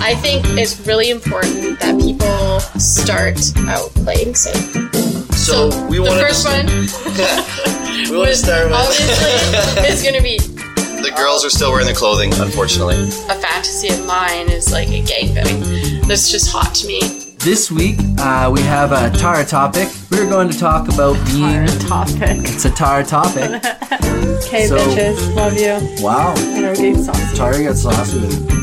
I think it's really important that people start out playing safe. So, we want the first to one we want to start with obviously is going to be the girls are still wearing the clothing, unfortunately. a fantasy of mine is like a gangbang. That's just hot to me. This week, uh, we have a Taara topic. We're going to talk about being. Taara topic. It's a Taara topic. Okay, So- bitches, love you. Wow. I know getting saucy. Taara got saucy with it.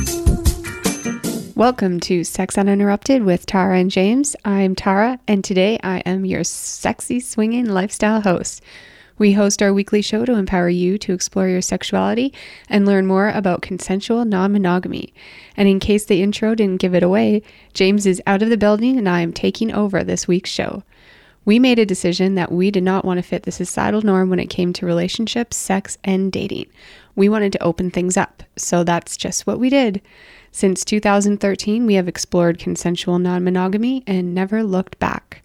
Welcome to Sex Uninterrupted with Taara and James. I'm Taara, and today I am your sexy swinging lifestyle host. We host our weekly show to empower you to explore your sexuality and learn more about consensual non monogamy. And in case the intro didn't give it away, James is out of the building and I am taking over this week's show. We made a decision that we did not want to fit the societal norm when it came to relationships, sex, and dating. We wanted to open things up, so that's just what we did. Since 2013, we have explored consensual non monogamy and never looked back.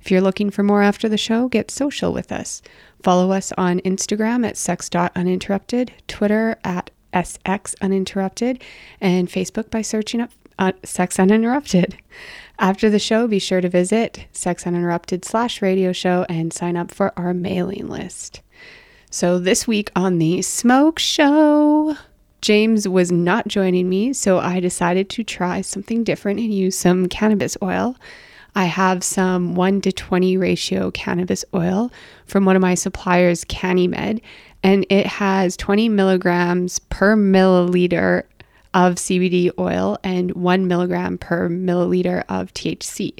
If you're looking for more after the show, get social with us. Follow us on Instagram at sex.uninterrupted, Twitter at sxuninterrupted, and Facebook by searching up uh, Sex Uninterrupted. After the show, be sure to visit Sex Uninterrupted slash radio show and sign up for our mailing list. So this week on the Smoke Show, James was not joining me, so I decided to try something different and use some cannabis oil. I have some 1 to 20 ratio cannabis oil from one of my suppliers, CanniMed, and it has 20 milligrams per milliliter of CBD oil and 1 milligram per milliliter of THC.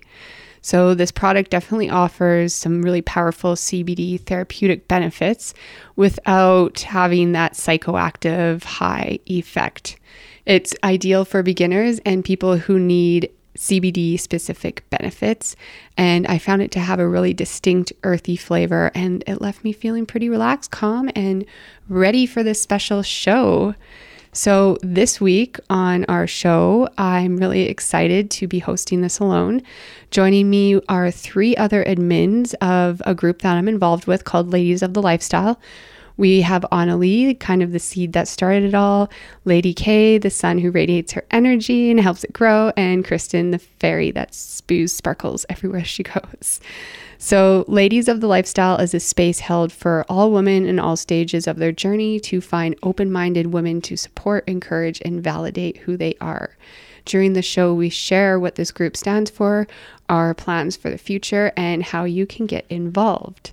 So, this product definitely offers some really powerful CBD therapeutic benefits without having that psychoactive high effect. It's ideal for beginners and people who need CBD specific benefits. And I found it to have a really distinct earthy flavor, and it left me feeling pretty relaxed, calm, and ready for this special show. So, this week on our show, I'm really excited to be hosting this alone. Joining me are three other admins of a group that I'm involved with called Ladies of the Lifestyle. We have Onalee, kind of the seed that started it all, Lady K, the sun who radiates her energy and helps it grow, and Kristen, the fairy that spews sparkles everywhere she goes. So, Ladies of the Lifestyle is a space held for all women in all stages of their journey to find open minded women to support, encourage, and validate who they are. During the show, we share what this group stands for, our plans for the future, and how you can get involved.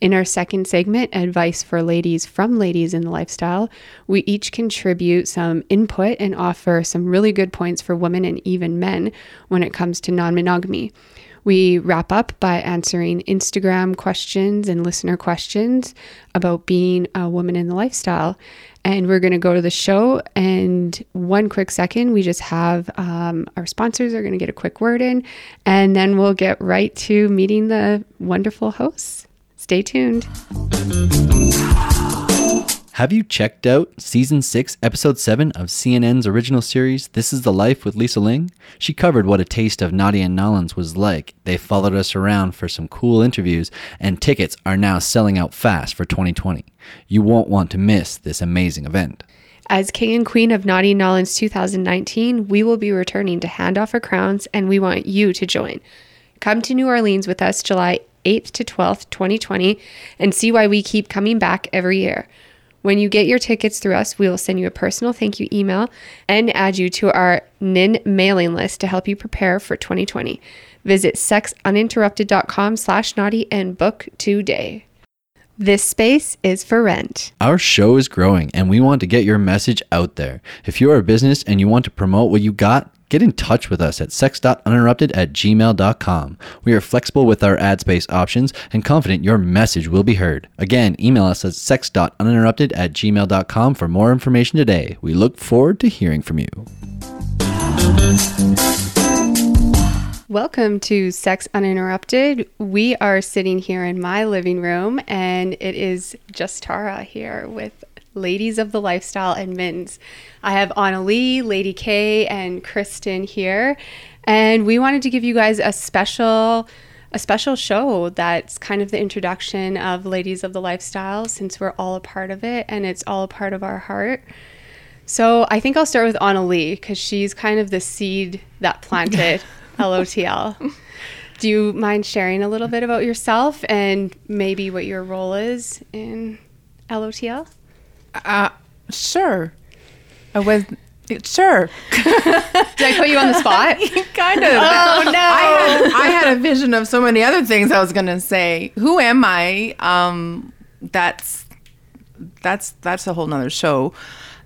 In our second segment, Advice for Ladies from Ladies in the Lifestyle, we each contribute some input and offer some really good points for women and even men when it comes to non monogamy. We wrap up by answering Instagram questions and listener questions about being a woman in the lifestyle. And we're going to go to the show. And one quick second, we just have um, our sponsors are going to get a quick word in, and then we'll get right to meeting the wonderful hosts. Stay tuned. Have you checked out season 6, episode 7 of CNN's original series, This is the Life with Lisa Ling? She covered what a taste of Naughty in N'Awlins was like. They followed us around for some cool interviews, and tickets are now selling out fast for 2020. You won't want to miss this amazing event. As King and Queen of Naughty Nolans 2019, we will be returning to hand off our crowns, and we want you to join. Come to New Orleans with us July 8th to 12th, 2020, and see why we keep coming back every year. When you get your tickets through us, we will send you a personal thank you email and add you to our NIN mailing list to help you prepare for 2020. Visit sexuninterrupted.com slash naughty and book today. This space is for rent. Our show is growing and we want to get your message out there. If you are a business and you want to promote what you got, get in touch with us at sex.uninterrupted at gmail.com. We are flexible with our ad space options and confident your message will be heard. Again, email us at sex.uninterrupted at gmail.com for more information today. We look forward to hearing from you. Welcome to Sex Uninterrupted. We are sitting here in my living room, and it is just Taara here with Ladies of the Lifestyle and Mins. I have Onalee, Lady K, and Kristen here, and we wanted to give you guys a special a special show that's kind of the introduction of Ladies of the Lifestyle since we're all a part of it and it's all a part of our heart. So I think I'll start with Onalee because she's kind of the seed that planted LOTL. Do you mind sharing a little bit about yourself and maybe what your role is in LOTL? Uh, sure. I was sure. Did I put you on the spot? kind of. Oh no! I had, I had a vision of so many other things I was gonna say. Who am I? Um, that's that's that's a whole nother show.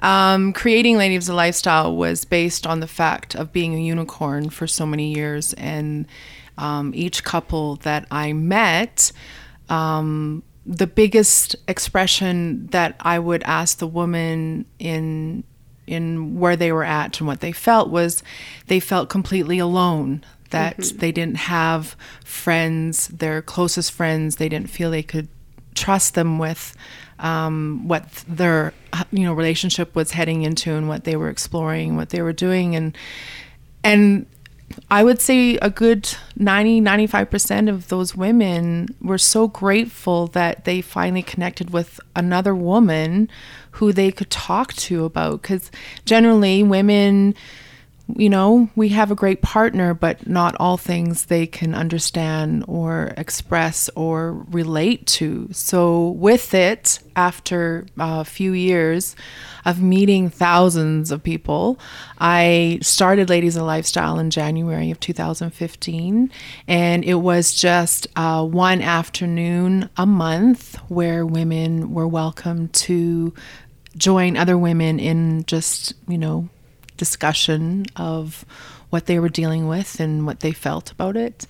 Um, creating Ladies of the Lifestyle was based on the fact of being a unicorn for so many years, and um, each couple that I met, um, the biggest expression that I would ask the woman in in where they were at and what they felt was they felt completely alone that they didn't have friends their closest friends they didn't feel they could trust them with um, what their you know relationship was heading into and what they were exploring what they were doing. And and I would say a good 90 95% of those women were so grateful that they finally connected with another woman who they could talk to about cuz generally women you know, we have a great partner, but not all things they can understand or express or relate to. So, with it, after a few years of meeting thousands of people, I started Ladies of Lifestyle in January of 2015. And it was just uh, one afternoon a month where women were welcome to join other women in just, you know, discussion of what they were dealing with and what they felt about it.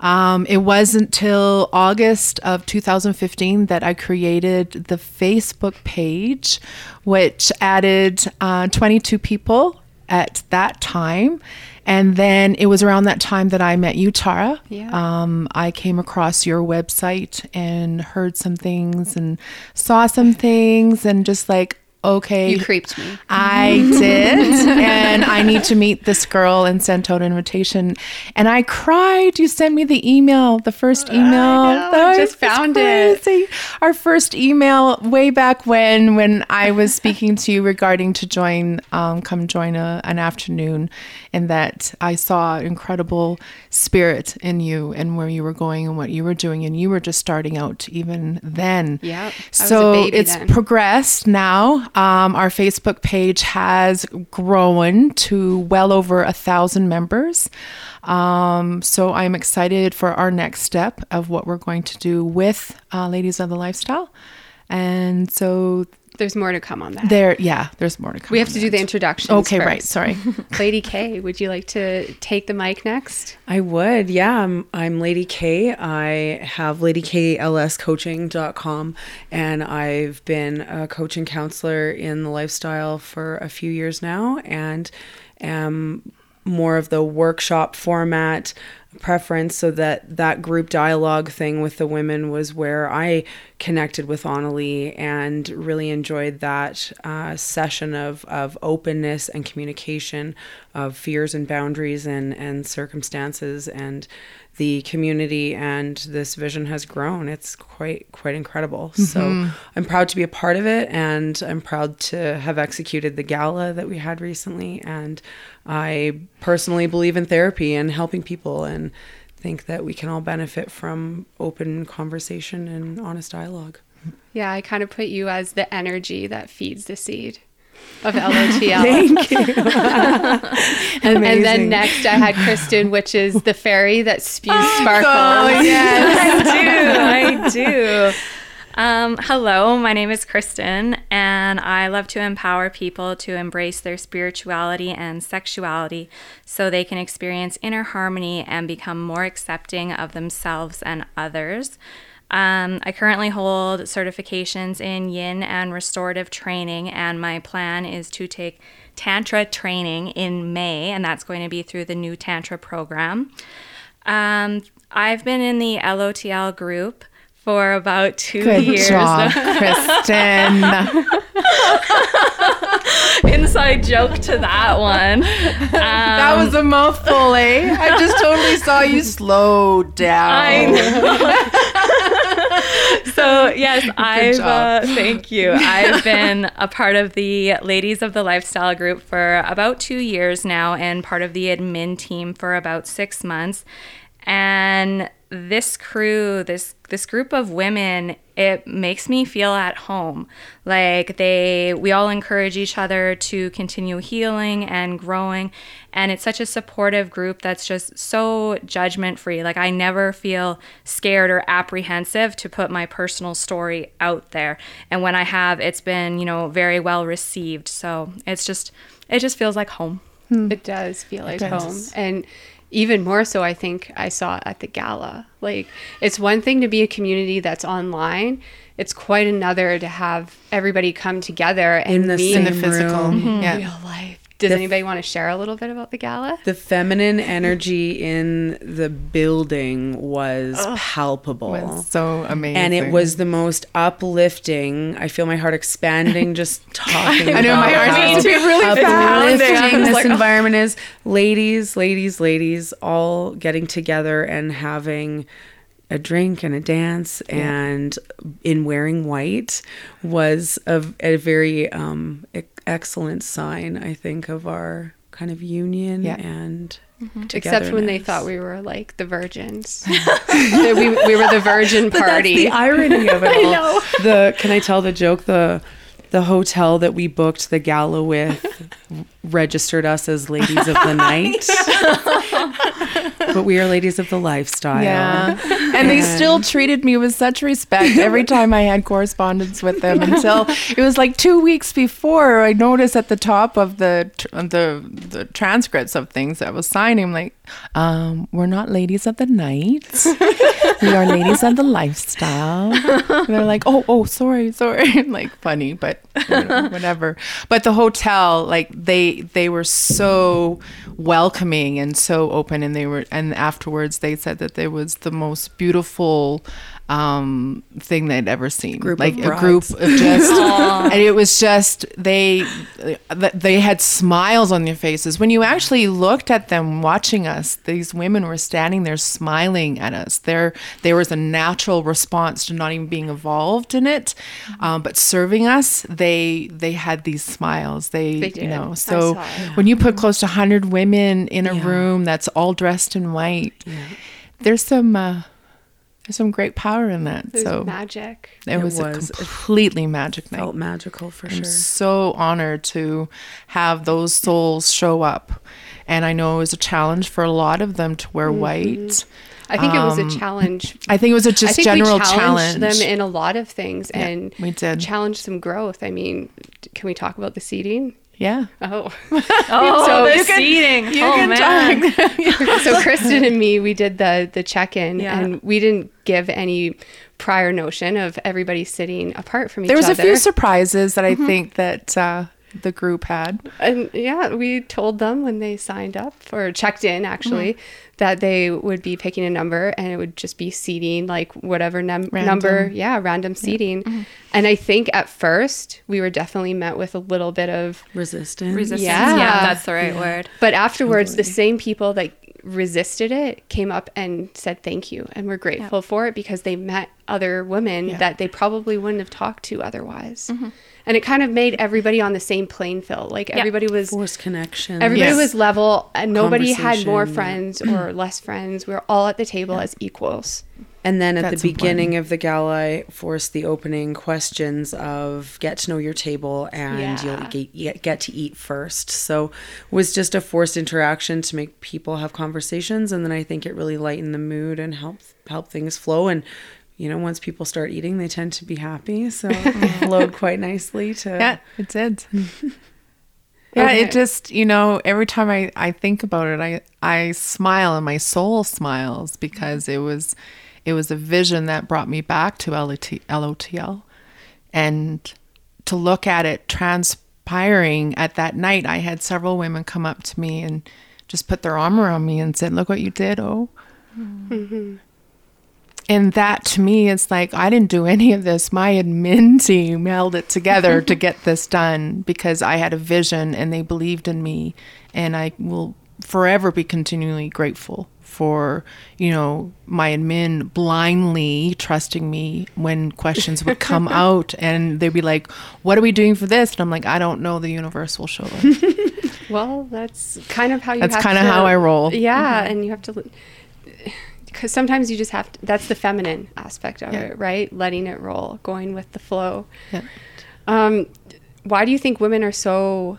Um, it wasn't till August of 2015 that I created the Facebook page, which added uh, 22 people at that time. And then it was around that time that I met you, Taara. Yeah. Um, I came across your website and heard some things and saw some things and just like, okay. You creeped me. I did. and I need to meet this girl and sent out an invitation. And I cried. You sent me the email, the first email. know, I just found it. Our first email way back when, when I was speaking to you regarding to join, um, come join a, an afternoon, and that I saw incredible spirit in you and where you were going and what you were doing. And you were just starting out even then. Yeah. I was a So it's then. progressed now. Um, our Facebook page has grown to well over a thousand members. Um, so I'm excited for our next step of what we're going to do with uh, Ladies of the Lifestyle. And so There's more to come on that. there, yeah, there's more to come. we have on to do the introductions. Okay, right. Sorry. Lady K, would you like to take the mic next? I would, yeah. I'm, I'm Lady K. I have ladyklscoaching.com and I've been a coach and counselor in the lifestyle for a few years now and am more of the workshop format preference so that that group dialogue thing with the women was where I connected with Onalee and really enjoyed that uh, session of, of openness and communication of fears and boundaries and, and circumstances and the community and this vision has grown. It's quite quite incredible. So mm-hmm. I'm proud to be a part of it and I'm proud to have executed the gala that we had recently and I personally believe in therapy and helping people and think that we can all benefit from open conversation and honest dialogue. Yeah, I kind of put you as the energy that feeds the seed of LOTL. Thank you. and then next I had Kristen, which is the fairy that spews sparkles. Oh, yes. I do. I do. Um, hello, my name is Kristen, and I love to empower people to embrace their spirituality and sexuality so they can experience inner harmony and become more accepting of themselves and others. Um, I currently hold certifications in yin and restorative training, and my plan is to take Tantra training in May, and that's going to be through the new Tantra program. Um, I've been in the LOTL group for about two Good years. job, Kristen. Inside joke to that one. that was a mouthful, eh? I just totally saw you slow down. So yes, I've uh, thank you. I've been a part of the Ladies of the Lifestyle group for about two years now, and part of the admin team for about six months. And this crew, this this group of women, it makes me feel at home. Like they, we all encourage each other to continue healing and growing, and it's such a supportive group that's just so judgment free. Like I never feel scared or apprehensive to put my personal story out there, and when I have, it's been you know very well received. So it's just, it just feels like home. Hmm. It does feel like home. And even more so, I think I saw at the gala. Like, it's one thing to be a community that's online, it's quite another to have everybody come together and In the meet in the physical. room. Yeah. real life. Does anybody want to share a little bit about the gala? The feminine energy in the building was palpable. was so amazing. and it was the most uplifting. I feel my heart expanding just talking. About it. I know my heart needs to be really uplifting this oh. environment is. Ladies, ladies, ladies, all getting together and having a drink and a dance and in wearing white was a, a very um, e- excellent sign, I think, of our kind of union Yeah. and. Except when they thought we were like the virgins. We, we were the virgin party. the irony of it all. The can I tell the joke? The the hotel that we booked the gala with registered us as ladies of the night. But we are ladies of the lifestyle. Yeah. And they still treated me with such respect every time I had correspondence with them until it was like two weeks before I noticed at the top of the the the transcripts of things that I was signing, like, um, we're not ladies of the night. we are ladies of the lifestyle. And they're like, oh, oh, sorry, sorry. like funny, but you know, whatever. But the hotel, like they they were so welcoming and so open, and they were, and afterwards they said that there was the most beautiful um thing they'd ever seen. Group of like a group of just and it was just they they had smiles on their faces. When you actually looked at them watching us these women were standing there smiling at us. There there was a natural response to not even being involved in it. Um, but serving us they they had these smiles. They, They you know so saw it. when you put close to 100 women in a Yeah. room that's all dressed in white there's some uh, there's some great power in that There's so magic. it, It was, was. a completely magic night Felt magical for I'm sure. so honored to have those souls show up. And I know it was a challenge for a lot of them to wear white. I think it was Um, a challenge. I think it was a I just think general we challenged challenge. them in a lot of things and we did. challenged some growth. I mean, can we talk about the seating? Yeah. Oh, Oh, So the you can- seating. oh man. so Kristen and me, we did the the check in, Yeah. and we didn't give any prior notion of everybody sitting apart from each other. There was other. a few surprises that I think that uh, the group had. and yeah, we told them when they signed up or checked in actually Mm-hmm. that they would be picking a number and it would just be seating like whatever num- number, yeah, random seating. Mm-hmm. And I think at first we were definitely met with a little bit of Resistance. Resistance. Yeah. Yeah. that's the right word. But afterwards, the same people that resisted it came up and said thank you and were grateful for it because they met other women Yeah. that they probably wouldn't have talked to otherwise. And it kind of made everybody on the same playing field. Like everybody was Forced connection. everybody Yes. was level and nobody had more friends or less friends. We were all at the table as equals. And then at That's the beginning of the gala, I forced the opening questions of get to know your table and Yeah. you'll get, get, get to eat first. So it was just a forced interaction to make people have conversations. And then I think it really lightened the mood and helped help things flow. And, you know, once people start eating, they tend to be happy. So it flowed quite nicely to. Yeah, it did. yeah, Okay. it just, you know, every time I, I think about it, I, I smile and my soul smiles because it was it was a vision that brought me back to LOT, LOTL. And to look at it transpiring at that night, I had several women come up to me and just put their arm around me and said, Look what you did, oh. Mm-hmm. And that to me is like, I didn't do any of this. My admin team held it together to get this done because I had a vision and they believed in me. And I will forever be continually grateful for you know my admin blindly trusting me when questions would come out and they'd be like what are we doing for this and i'm like i don't know the universe will show it Well, that's kind of how you. That's have kinda how I roll. Yeah, mm-hmm. and you have to, because sometimes you just have to. That's the feminine aspect of Yeah. it, right? Letting it roll, going with the flow. Yeah. Um, why do you think women are so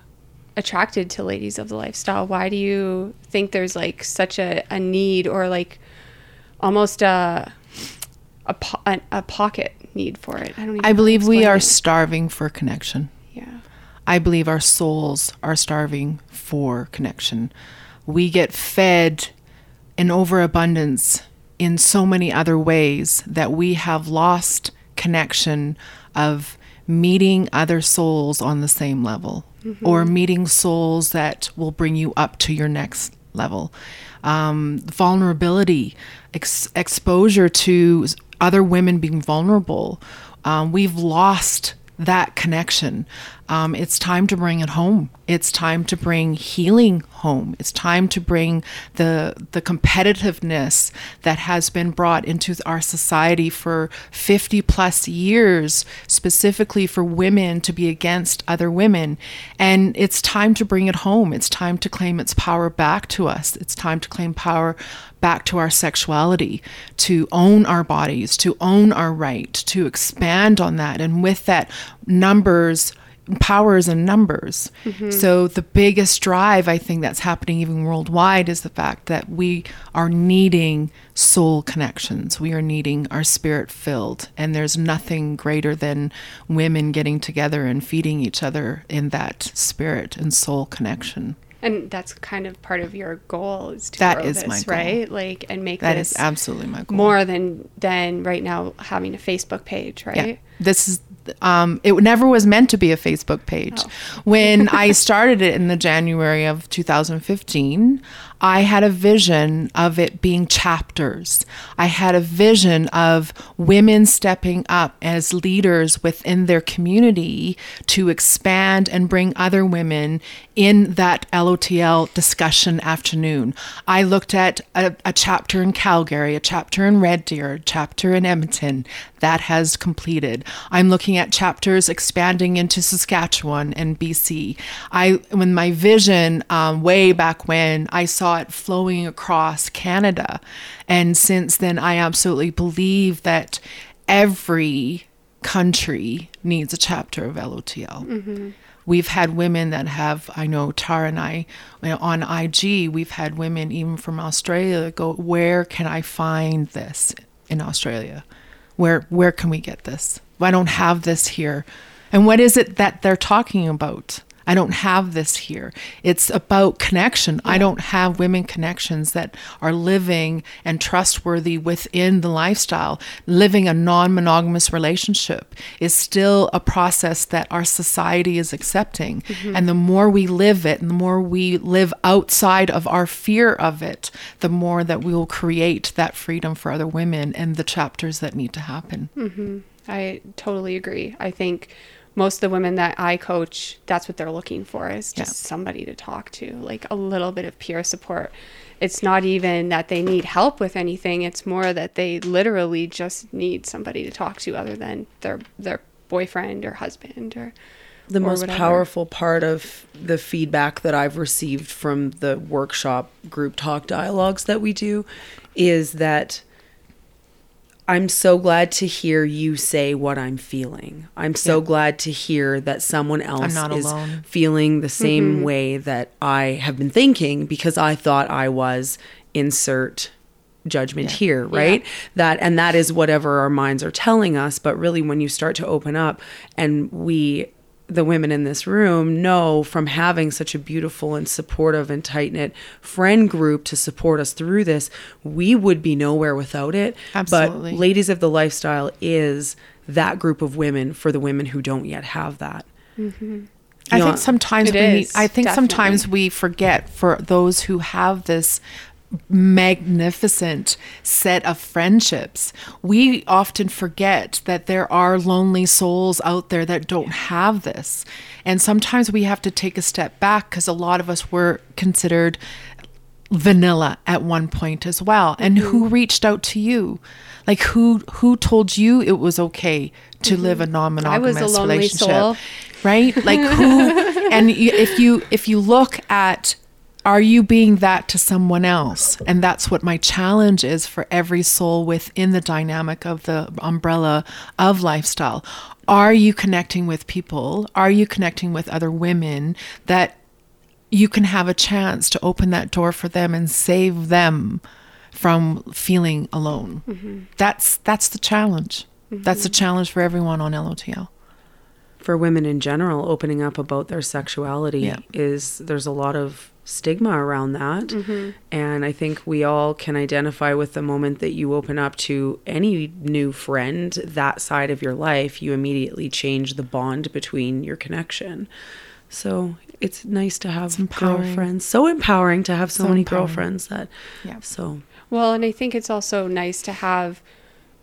attracted to ladies of the lifestyle? Why do you think there's like such a, a need or like almost a a, po- a a pocket need for it? I don't. Even i know how to believe we are it. starving for connection Yeah. I believe our souls are starving for connection. We get fed an overabundance in so many other ways that we have lost connection of meeting other souls on the same level or meeting souls that will bring you up to your next level. Um, vulnerability, ex- exposure to other women being vulnerable. Um, we've lost that connection. Um, it's time to bring it home. It's time to bring healing home. It's time to bring the the competitiveness that has been brought into our society for 50 plus years, specifically for women to be against other women. And it's time to bring it home. It's time to claim its power back to us. It's time to claim power back to our sexuality, to own our bodies, to own our right, to expand on that. And with that, numbers, powers and numbers. Mm-hmm. So the biggest drive I think that's happening even worldwide is the fact that we are needing soul connections. We are needing our spirit filled. And there's nothing greater than women getting together and feeding each other in that spirit and soul connection. And that's kind of part of your goal is to That grow is this, right? Like and make That this is absolutely my goal. more than than right now having a Facebook page, right? Yeah. This is um it never was meant to be a Facebook page. Oh. When I started it in the January of 2015, I had a vision of it being chapters. I had a vision of women stepping up as leaders within their community to expand and bring other women in that LOTL discussion afternoon. I looked at a, a chapter in Calgary, a chapter in Red Deer, a chapter in Edmonton that has completed. I'm looking at chapters expanding into Saskatchewan and BC. I, when my vision um, way back when, I saw it flowing across Canada, and since then, I absolutely believe that every country needs a chapter of LOTL. Mm-hmm. We've had women that have, I know Taara and I, on IG, we've had women even from Australia go, Where can I find this in Australia? Where, where can we get this? I don't have this here. And what is it that they're talking about? I don't have this here. It's about connection. I don't have women connections that are living and trustworthy within the lifestyle. Living a non monogamous relationship is still a process that our society is accepting. Mm-hmm. And the more we live it and the more we live outside of our fear of it, the more that we will create that freedom for other women and the chapters that need to happen. Mm-hmm. I totally agree. I think most of the women that I coach, that's what they're looking for is just Yeah. somebody to talk to, like a little bit of peer support. It's not even that they need help with anything. It's more that they literally just need somebody to talk to other than their their boyfriend or husband or the or most whatever. powerful part of the feedback that I've received from the workshop group talk dialogues that we do is that I'm so glad to hear you say what I'm feeling. I'm so glad to hear that someone else is alone. feeling the same mm-hmm. way that I have been thinking because I thought I was insert judgment here, right? That and that is whatever our minds are telling us, but really when you start to open up and we the women in this room know from having such a beautiful and supportive and tight knit friend group to support us through this, we would be nowhere without it. Absolutely. But Ladies of the Lifestyle is that group of women for the women who don't yet have that. Mm-hmm. I Yeah. think sometimes we is, I think sometimes we forget for those who have this magnificent set of friendships. We often forget that there are lonely souls out there that don't have this. And sometimes we have to take a step back because a lot of us were considered vanilla at one point as well and who mm-hmm. reached out to you like who who told you it was okay to mm-hmm. live a non-monogamous I was a relationship soul. right like who and if you if you look at are you being that to someone else? And that's what my challenge is for every soul within the dynamic of the umbrella of lifestyle. Are you connecting with people? Are you connecting with other women that you can have a chance to open that door for them and save them from feeling alone? Mm-hmm. That's that's the challenge. That's the mm-hmm. challenge for everyone on LOTL for women in general opening up about their sexuality Yeah. is there's a lot of stigma around that mm-hmm. and i think we all can identify with the moment that you open up to any new friend that side of your life you immediately change the bond between your connection so it's nice to have empowering. girlfriends so empowering to have so, So many empowering. girlfriends that Yeah. so Well, and I think it's also nice to have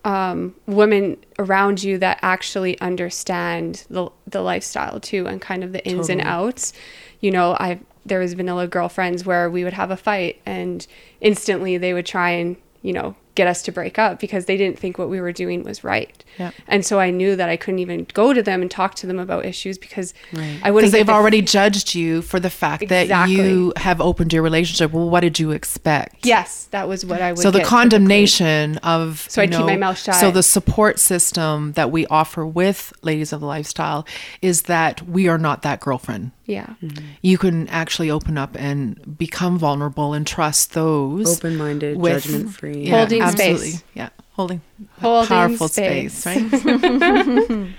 um, women around you that actually understand the the lifestyle too, and kind of the ins and outs. You know, I there was vanilla girlfriends where we would have a fight, and instantly they would try and you know get us to break up because they didn't think what we were doing was right. Yeah. And so I knew that I couldn't even go to them and talk to them about issues because I wouldn't. because they've the- already judged you for the fact that you have opened your relationship. Well, what did you expect? Yes, that was what I would. So the get condemnation of So I'd keep my mouth shut. So the support system that we offer with Ladies of the Lifestyle is that we are not that girlfriend. typically. Yeah. You can actually open up and become vulnerable and trust those open-minded judgment-free Yeah, Holding absolutely. space. Yeah, holding, Holding powerful space. space, right?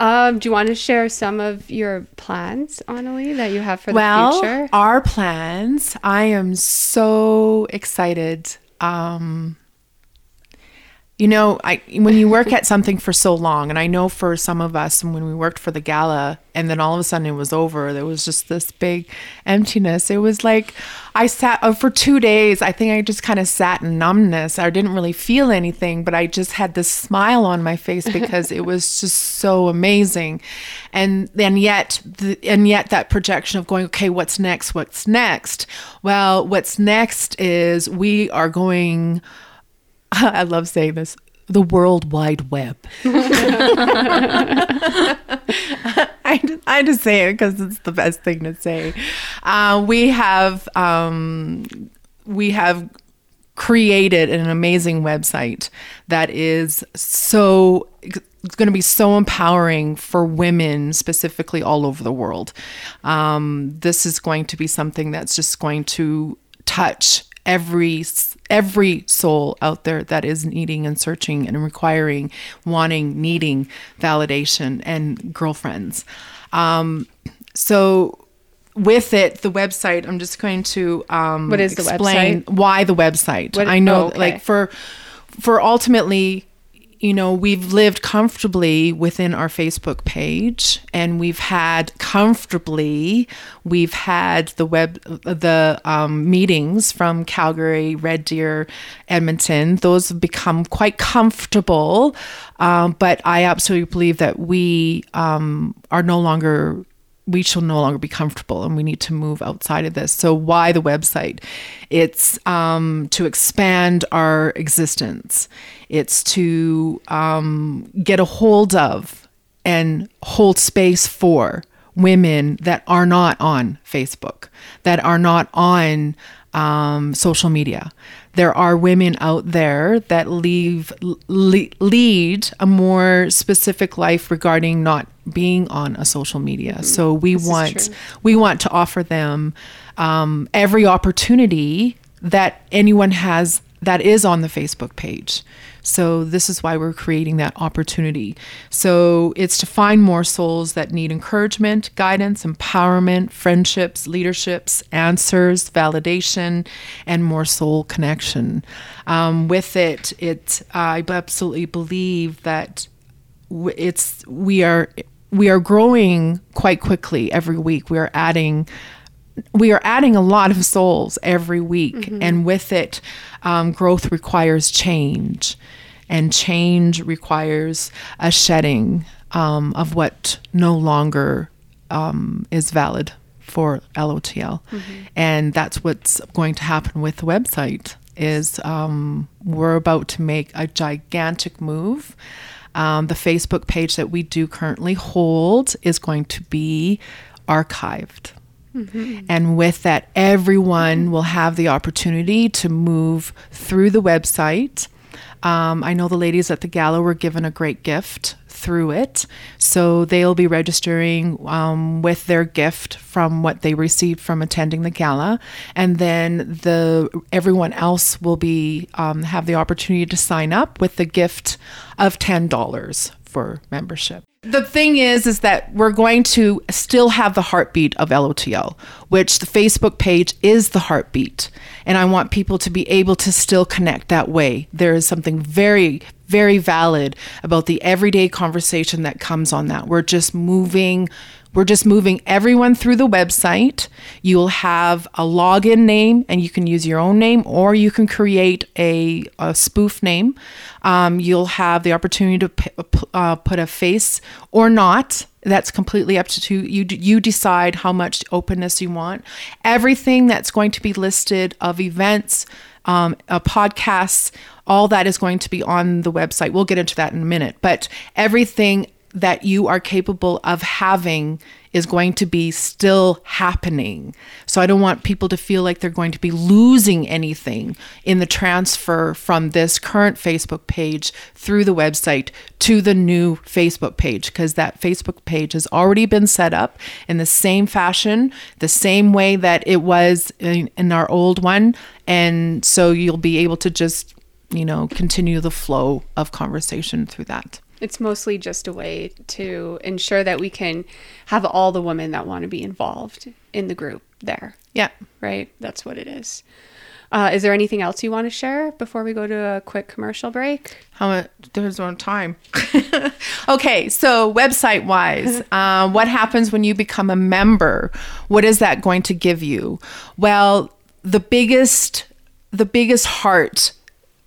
Um, do you want to share some of your plans, Onalee, that you have for the well, future? our plans. I am so excited. Um, you know, I when you work at something for so long, and I know for some of us, and when we worked for the gala, and then all of a sudden it was over, there was just this big emptiness. It was like I sat uh, for two days. I think I just kind of sat in numbness. I didn't really feel anything, but I just had this smile on my face because it was just so amazing, and then yet, the, and yet that projection of going, okay, what's next? What's next? Well, what's next is we are going. I love saying this. The World Wide Web. I, just, I just say it because it's the best thing to say. Uh, we have um, we have created an amazing website that is so it's going to be so empowering for women specifically all over the world um, this is going to be something that's just going to touch every every soul out there that is needing and searching and requiring wanting needing validation and girlfriends um, so with it, the website, I'm just going to um, What is the explain website? why the website. What- I know, oh, okay. like for for ultimately, you know, we've lived comfortably within our Facebook page, and we've had comfortably, we've had the web the um, meetings from Calgary, Red Deer, Edmonton. Those have become quite comfortable, um, but I absolutely believe that we um, are no longer we shall no longer be comfortable and we need to move outside of this. So, why the website? It's um, to expand our existence, it's to um, get a hold of and hold space for women that are not on Facebook, that are not on um, social media. There are women out there that leave le- lead a more specific life regarding not being on a social media. So we want we want to offer them um, every opportunity that anyone has that is on the Facebook page. So this is why we're creating that opportunity. So it's to find more souls that need encouragement, guidance, empowerment, friendships, leaderships, answers, validation, and more soul connection. Um, with it, it I absolutely believe that it's we are we are growing quite quickly every week. We are adding we are adding a lot of souls every week, and with it, um, growth requires change, and change requires a shedding um, of what no longer um, is valid for LOTL, and that's what's going to happen with the website. Is um, we're about to make a gigantic move. Um, the Facebook page that we do currently hold is going to be archived. And with that, everyone will have the opportunity to move through the website. Um, I know the ladies at the gala were given a great gift through it. So they'll be registering um, with their gift from what they received from attending the gala. And then the everyone else will be um, have the opportunity to sign up with the gift of $10 for membership. The thing is, is that we're going to still have the heartbeat of LOTL, which the Facebook page is the heartbeat. And I want people to be able to still connect that way. There is something very, very valid about the everyday conversation that comes on that. We're just moving we're just moving everyone through the website. You'll have a login name, and you can use your own name, or you can create a, a spoof name. Um, you'll have the opportunity to p- uh, put a face or not. That's completely up to you. You decide how much openness you want. Everything that's going to be listed of events, um, uh, podcasts, all that is going to be on the website. We'll get into that in a minute. But everything that you are capable of having is going to be still happening. So I don't want people to feel like they're going to be losing anything in the transfer from this current Facebook page through the website to the new Facebook page because that Facebook page has already been set up in the same fashion, the same way that it was in, in our old one. And so you'll be able to just, you know, continue the flow of conversation through that. It's mostly just a way to ensure that we can have all the women that want to be involved in the group there. Yeah. Right? That's what it is. Uh, is there anything else you want to share before we go to a quick commercial break? How much? There's no time. okay, so website wise, uh, what happens when you become a member? What is that going to give you? Well, the biggest, the biggest heart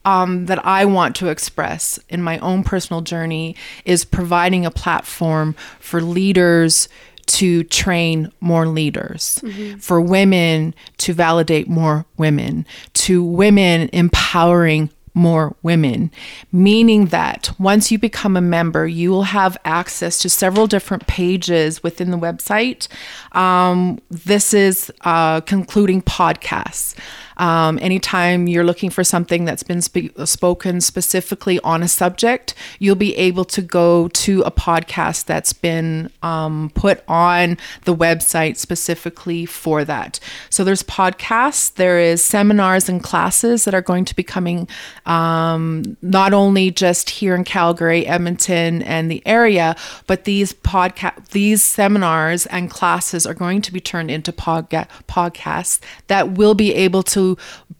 um, that I want to express in my own personal journey is providing a platform for leaders to train more leaders, for women to validate more women, to women empowering more women, meaning that once you become a member, you will have access to several different pages within the website. Um, this is uh, concluding podcasts. Um, anytime you're looking for something that's been spoken specifically on a subject, you'll be able to go to a podcast that's been um, put on the website specifically for that. So there's podcasts, there is seminars and classes that are going to be coming um, not only just here in Calgary, Edmonton, and the area, but these podcast these seminars and classes are going to be turned into podga- podcasts that will be able to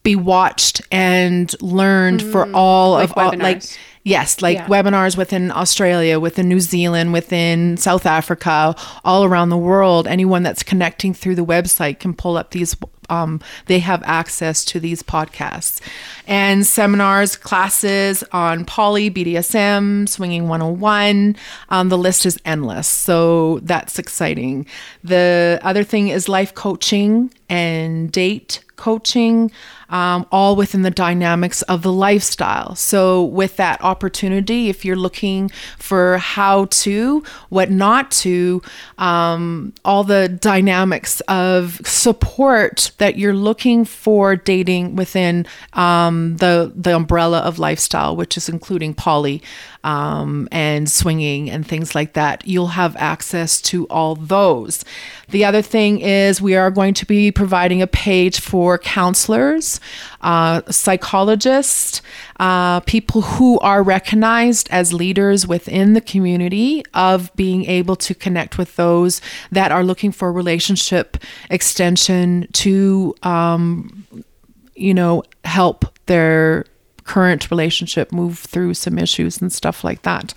be watched and learned for mm-hmm. all Like of all like yes like Yeah. webinars within australia within new zealand within south africa all around the world. Anyone that's connecting through the website can pull up these um, they have access to these podcasts. And seminars classes on poly bdsm swinging 101 um, the list is endless. So that's exciting. The other thing is life coaching and date coaching, um, all within the dynamics of the lifestyle. So, with that opportunity, if you're looking for how to, what not to, um, all the dynamics of support that you're looking for dating within um, the the umbrella of lifestyle, which is including poly um, and swinging and things like that, you'll have access to all those. The other thing is we are going to be providing a page for counselors, uh, psychologists, uh, people who are recognized as leaders within the community of being able to connect with those that are looking for relationship extension to, um, you know, help their current relationship move through some issues and stuff like that.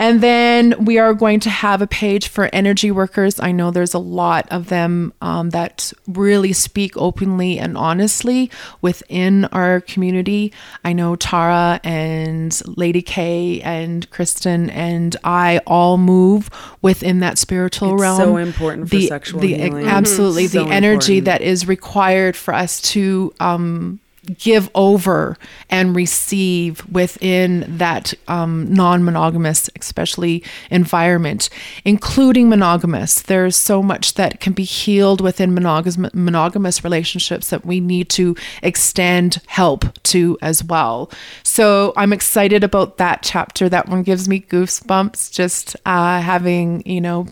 And then we are going to have a page for energy workers. I know there's a lot of them um, that really speak openly and honestly within our community. I know Taara and Lady K and Kristen and I all move within that spiritual It's realm. so important for sexual healing. Absolutely. So the energy important. that is required for us to um, give over and receive within that um, non-monogamous especially environment including monogamous. There's so much that can be healed within monogamous monogamous relationships that we need to extend help to as well. So i'm excited about that chapter. That one gives me goosebumps just uh, having you know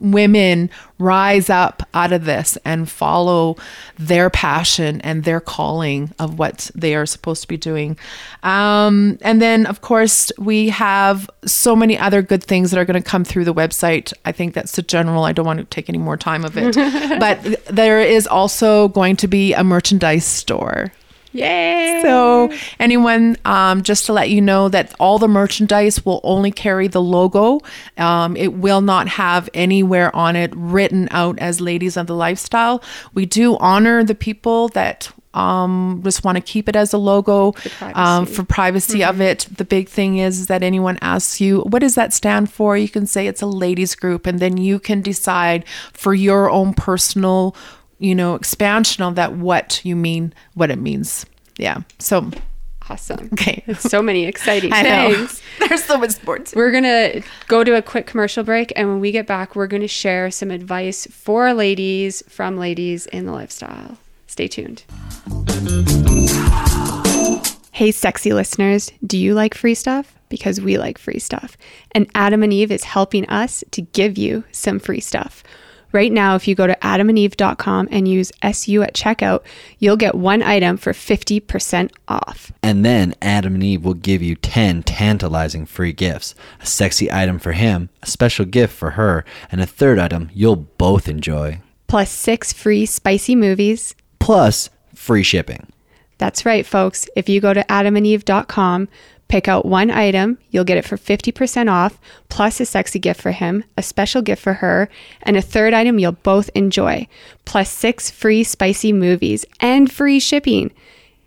women rise up out of this and follow their passion and their calling of what they are supposed to be doing. Um, and then, of course, we have so many other good things that are going to come through the website. I think that's the general. I don't want to take any more time of it. but there is also going to be a merchandise store. Yay! So, anyone, um, just to let you know that all the merchandise will only carry the logo. Um, it will not have anywhere on it written out as Ladies of the Lifestyle. We do honor the people that um, just want to keep it as a logo um, for privacy of it. The big thing is that anyone asks you, what does that stand for? You can say it's a ladies group, and then you can decide for your own personal you know, expansion of that what you mean, what it means. Yeah. So awesome. Okay. so many exciting things. There's so much sports. We're going to go to a quick commercial break. And when we get back, we're going to share some advice for ladies from ladies in the lifestyle. Stay tuned. Hey, sexy listeners, do you like free stuff? Because we like free stuff. And Adam and Eve is helping us to give you some free stuff. Right now, if you go to adamandeve.com and use SU at checkout, you'll get one item for 50% off. And then Adam and Eve will give you 10 tantalizing free gifts a sexy item for him, a special gift for her, and a third item you'll both enjoy. Plus six free spicy movies. Plus, free shipping. That's right, folks. If you go to adamandeve.com, pick out one item, you'll get it for 50% off, plus a sexy gift for him, a special gift for her, and a third item you'll both enjoy, plus six free spicy movies and free shipping.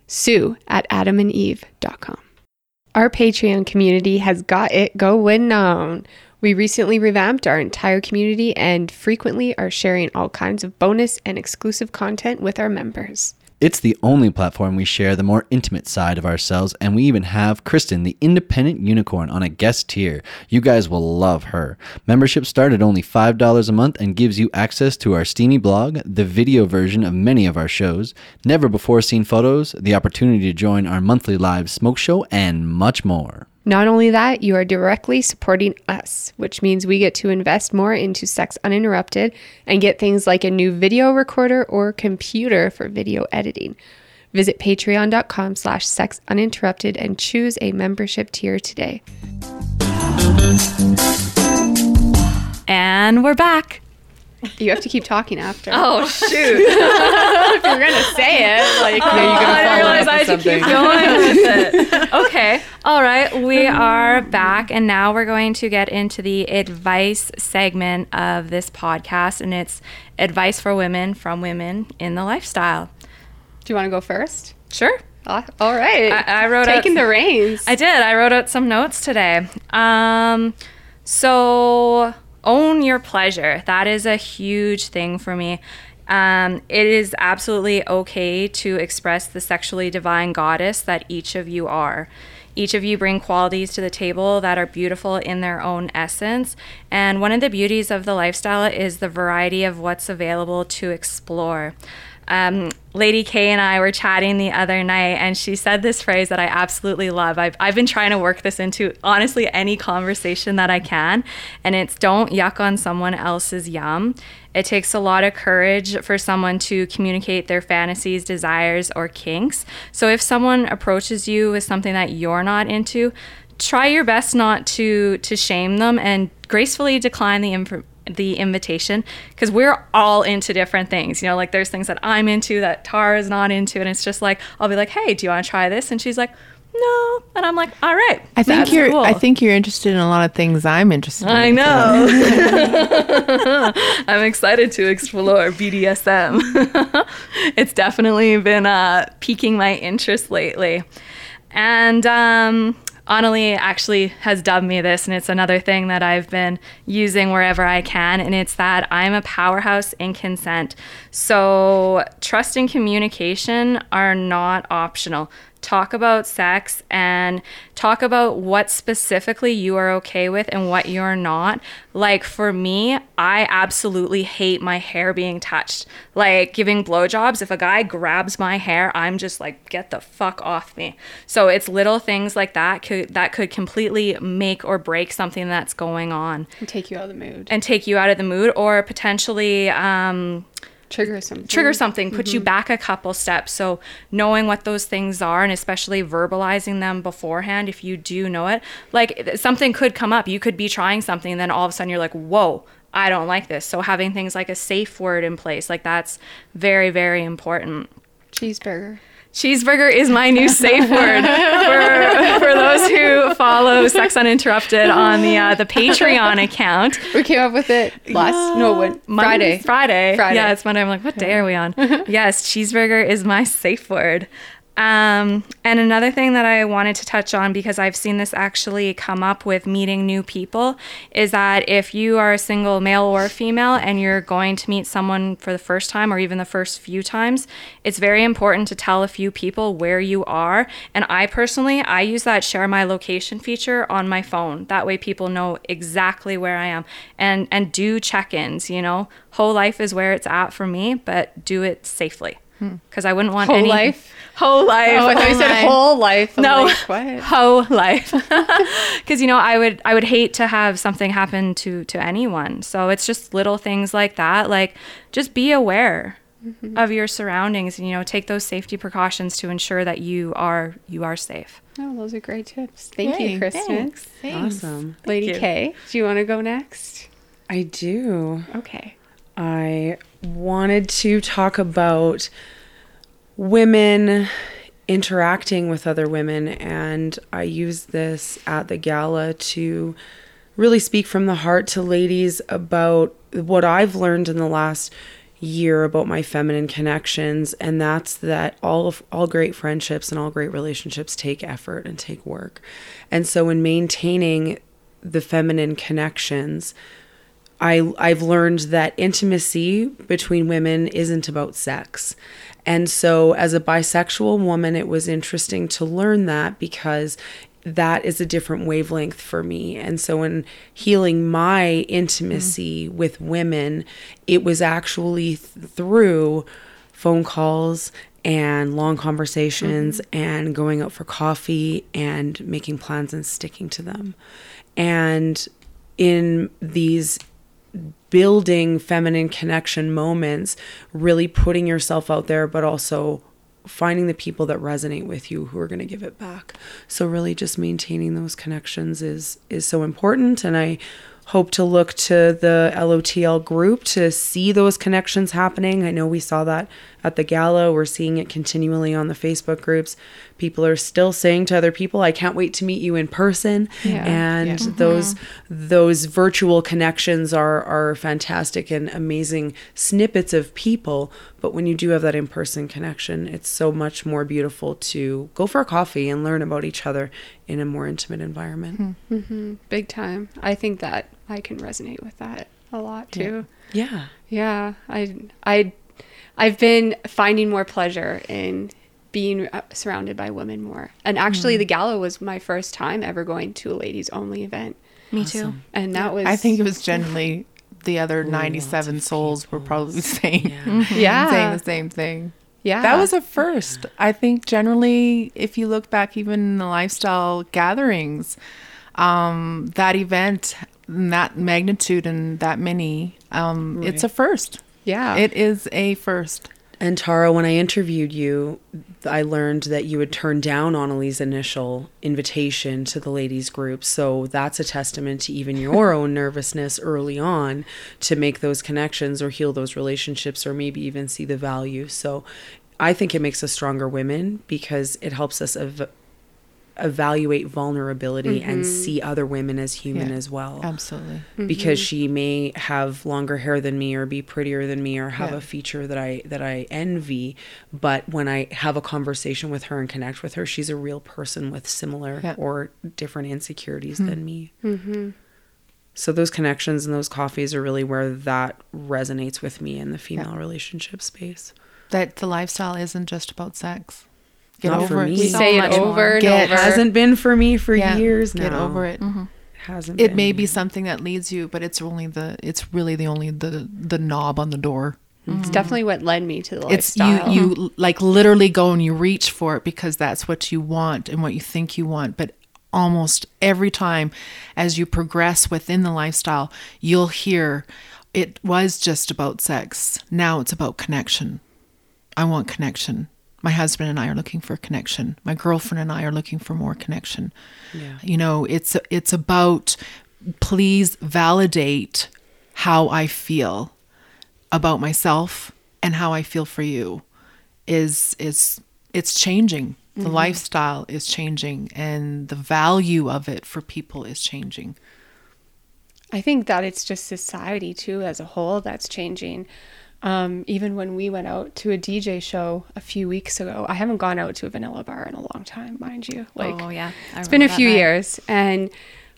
Sue at adamandeve.com. Our Patreon community has got it going on. We recently revamped our entire community and frequently are sharing all kinds of bonus and exclusive content with our members. It's the only platform we share the more intimate side of ourselves, and we even have Kristen, the independent unicorn, on a guest tier. You guys will love her. Membership starts at only $5 a month and gives you access to our steamy blog, the video version of many of our shows, never before seen photos, the opportunity to join our monthly live smoke show, and much more. Not only that, you are directly supporting us, which means we get to invest more into Sex Uninterrupted and get things like a new video recorder or computer for video editing. Visit patreon.com slash sex uninterrupted and choose a membership tier today. And we're back. You have to keep talking after. Oh shoot! if you're gonna say it, like oh, I didn't realize I had to keep going with it. Okay, all right. We are back, and now we're going to get into the advice segment of this podcast, and it's advice for women from women in the lifestyle. Do you want to go first? Sure. Uh, all right. I, I wrote taking out, the reins. I did. I wrote out some notes today. Um, so own your pleasure. That is a huge thing for me. Um, it is absolutely okay to express the sexually divine goddess that each of you are. Each of you bring qualities to the table that are beautiful in their own essence. And one of the beauties of the lifestyle is the variety of what's available to explore. Um, Lady K and I were chatting the other night, and she said this phrase that I absolutely love. I've, I've been trying to work this into honestly any conversation that I can, and it's don't yuck on someone else's yum. It takes a lot of courage for someone to communicate their fantasies, desires, or kinks. So if someone approaches you with something that you're not into, try your best not to to shame them and gracefully decline the information the invitation because we're all into different things. You know, like there's things that I'm into that Taara is not into, and it's just like I'll be like, "Hey, do you want to try this?" And she's like, no. And I'm like, all right. I think you're. cool. I think you're interested in a lot of things I'm interested in. I know. I'm excited to explore BDSM. it's definitely been uh, piquing my interest lately. And um, Onalee actually has dubbed me this, and it's another thing that I've been using wherever I can, and it's that I'm a powerhouse in consent. So, trust and communication are not optional talk about sex and talk about what specifically you are okay with and what you're not. Like for me, I absolutely hate my hair being touched. Like giving blowjobs, if a guy grabs my hair, I'm just like, get the fuck off me. So it's little things like that could that could completely make or break something that's going on And take you out of the mood. and take you out of the mood or potentially um trigger something. trigger something, put you mm-hmm. back a couple steps. So knowing what those things are and especially verbalizing them beforehand if you do know it. Like something could come up. You could be trying something and then all of a sudden you're like, "Whoa, I don't like this." So having things like a safe word in place, like that's very very important. Cheeseburger. Cheeseburger is my new safe word for, for those who follow Sex Uninterrupted on the uh, the Patreon account. We came up with it last. No, when Monday, Friday. Friday. Friday. Yeah, it's Monday. I'm like, what day are we on? yes, cheeseburger is my safe word. Um, and another thing that I wanted to touch on because I've seen this actually come up with meeting new people is that if you are a single male or female and you're going to meet someone for the first time or even the first few times, it's very important to tell a few people where you are. And I personally, I use that share my location feature on my phone. That way people know exactly where I am and and do check-ins, you know. Whole life is where it's at for me, but do it safely. Because I wouldn't want Whole any life? whole life. Oh, I thought you said life. whole life. I'm No, like, what? whole life. Because you know, I would I would hate to have something happen to to anyone. So it's just little things like that. Like just be aware mm-hmm. of your surroundings. And, you know, take those safety precautions to ensure that you are you are safe. Oh, those are great tips. Thank Yay, you, Kristen. Thanks. Thanks. Awesome. Lady you. K, do you want to go next? I do. Okay. I wanted to talk about women interacting with other women, and I used this at the gala to really speak from the heart to ladies about what I've learned in the last year about my feminine connections and that's that all of all great friendships and all great relationships take effort and take work. And so in maintaining the feminine connections, I I've learned that intimacy between women isn't about sex. And so as a bisexual woman it was interesting to learn that because that is a different wavelength for me. And so in healing my intimacy mm-hmm. with women, it was actually th- through phone calls and long conversations mm-hmm. and going out for coffee and making plans and sticking to them. And in these building feminine connection moments, really putting yourself out there, but also finding the people that resonate with you who are going to give it back. So really just maintaining those connections is is so important and I hope to look to the LOTL group to see those connections happening. I know we saw that at the gala. We're seeing it continually on the Facebook groups. People are still saying to other people, "I can't wait to meet you in person." Yeah. And those mm-hmm. those virtual connections are are fantastic and amazing snippets of people. But when you do have that in person connection, it's so much more beautiful to go for a coffee and learn about each other in a more intimate environment. Hmm. Mm-hmm. Big time. I think that I can resonate with that a lot too. Yeah. Yeah, I I I've been finding more pleasure in being uh, surrounded by women more. And actually the gala was my first time ever going to a ladies only event. Me too. And that was I think it was generally the other 97 souls were probably saying, yeah. saying the same thing. yeah. That was a first. I think generally, if you look back even in the lifestyle gatherings, um, that event, and that magnitude and that many, um, it's a first. Yeah. It is a first. And Taara, when I interviewed you, I learned that you had turned down Onalee's initial invitation to the ladies group. So that's a testament to even your own nervousness early on to make those connections or heal those relationships or maybe even see the value. So I think it makes us stronger women because it helps us ev- evaluate vulnerability and mm-hmm. see other women as human Yeah. as well Absolutely. because mm-hmm. she may have longer hair than me or be prettier than me or have Yeah. a feature that I that I envy but when I have a conversation with her and connect with her she's a real person with similar Yeah. or different insecurities hmm. than me mm-hmm. so those connections and those coffees are really where that resonates with me in the female relationship space That the lifestyle isn't just about sex. Get Not over for it. me. We So say it much more. over and Get- over. hasn't been for me for Yeah, years now Get over mm-hmm. it. hasn't It been. may be something that leads you, but it's only the it's really the only the the knob on the door. Mm-hmm. It's definitely what led me to the It's lifestyle. you you like literally go and you reach for it because that's what you want and what you think you want, but almost every time as you progress within the lifestyle, you'll hear it was just about sex. Now it's about connection. I want connection. My husband and I are looking for connection. My girlfriend and I are looking for more connection. Yeah. You know, it's it's about please validate how I feel about myself and how I feel for you is is it's changing. The mm-hmm. lifestyle is changing and the value of it for people is changing. I think that it's just society too, as a whole, that's changing. Um, even when we went out to a DJ show a few weeks ago, I haven't gone out to a vanilla bar in a long time, mind you. Like, oh yeah, I it's been a few night. years, and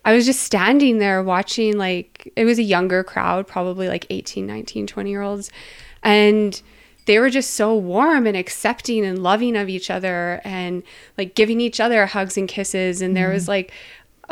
I was just standing there watching. Like, it was a younger crowd, probably like 18, 19, 20 year olds, and they were just so warm and accepting and loving of each other and like giving each other hugs and kisses. And there was like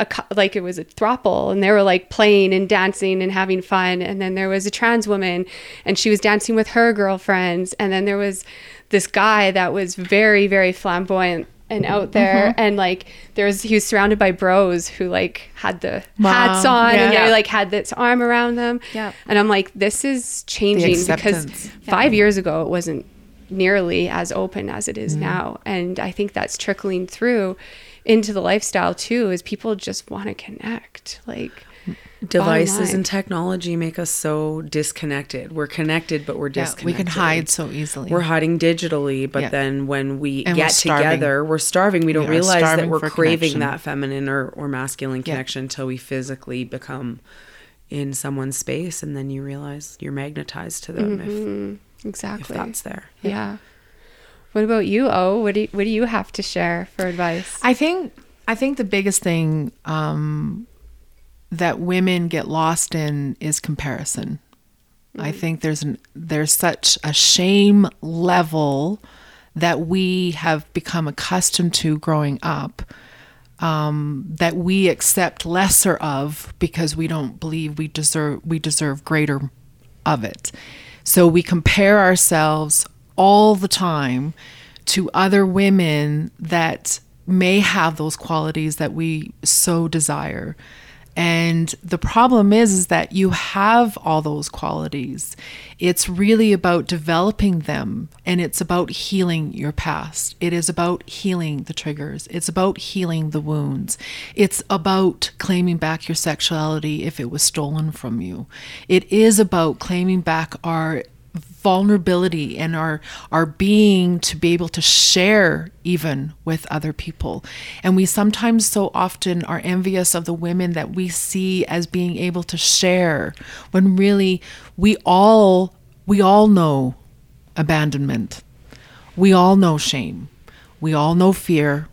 a like it was a throuple and they were like playing and dancing and having fun. And then there was a trans woman and she was dancing with her girlfriends. And then there was this guy that was very very flamboyant and out mm-hmm. there. Mm-hmm. And like there was he was surrounded by bros who like had the hats Wow. on and they like had this arm around them. Yep. and i'm like this is changing because acceptance. five years ago it wasn't nearly as open as it is mm. now. And i think that's trickling through into the lifestyle too is people just want to connect like devices and technology make us so disconnected. We're connected, but we're Yeah, disconnected. we can hide so easily. We're hiding digitally, but Yeah. then when we And we're get together, we're starving. We don't are realize that we're craving connection. that feminine or, or masculine connection until we physically become in someone's space, and then you realize you're magnetized to them if, mm-hmm. if exactly that's there. yeah what about you oh what do you, what do you have to share for advice I think I think the biggest thing um, that women get lost in is comparison. I think there's an there's such a shame level that we have become accustomed to growing up um, that we accept lesser of because we don't believe we deserve we deserve greater of it. So we compare ourselves all the time to other women that may have those qualities that we so desire. And the problem is is that you have all those qualities. It's really about developing them and it's about healing your past. It is about healing the triggers. It's about healing the wounds. It's about claiming back your sexuality if it was stolen from you. It is about claiming back our vulnerability and our our being to be able to share even with other people. And we sometimes so often are envious of the women that we see as being able to share when really we all we all know abandonment. We all know shame. We all know fear.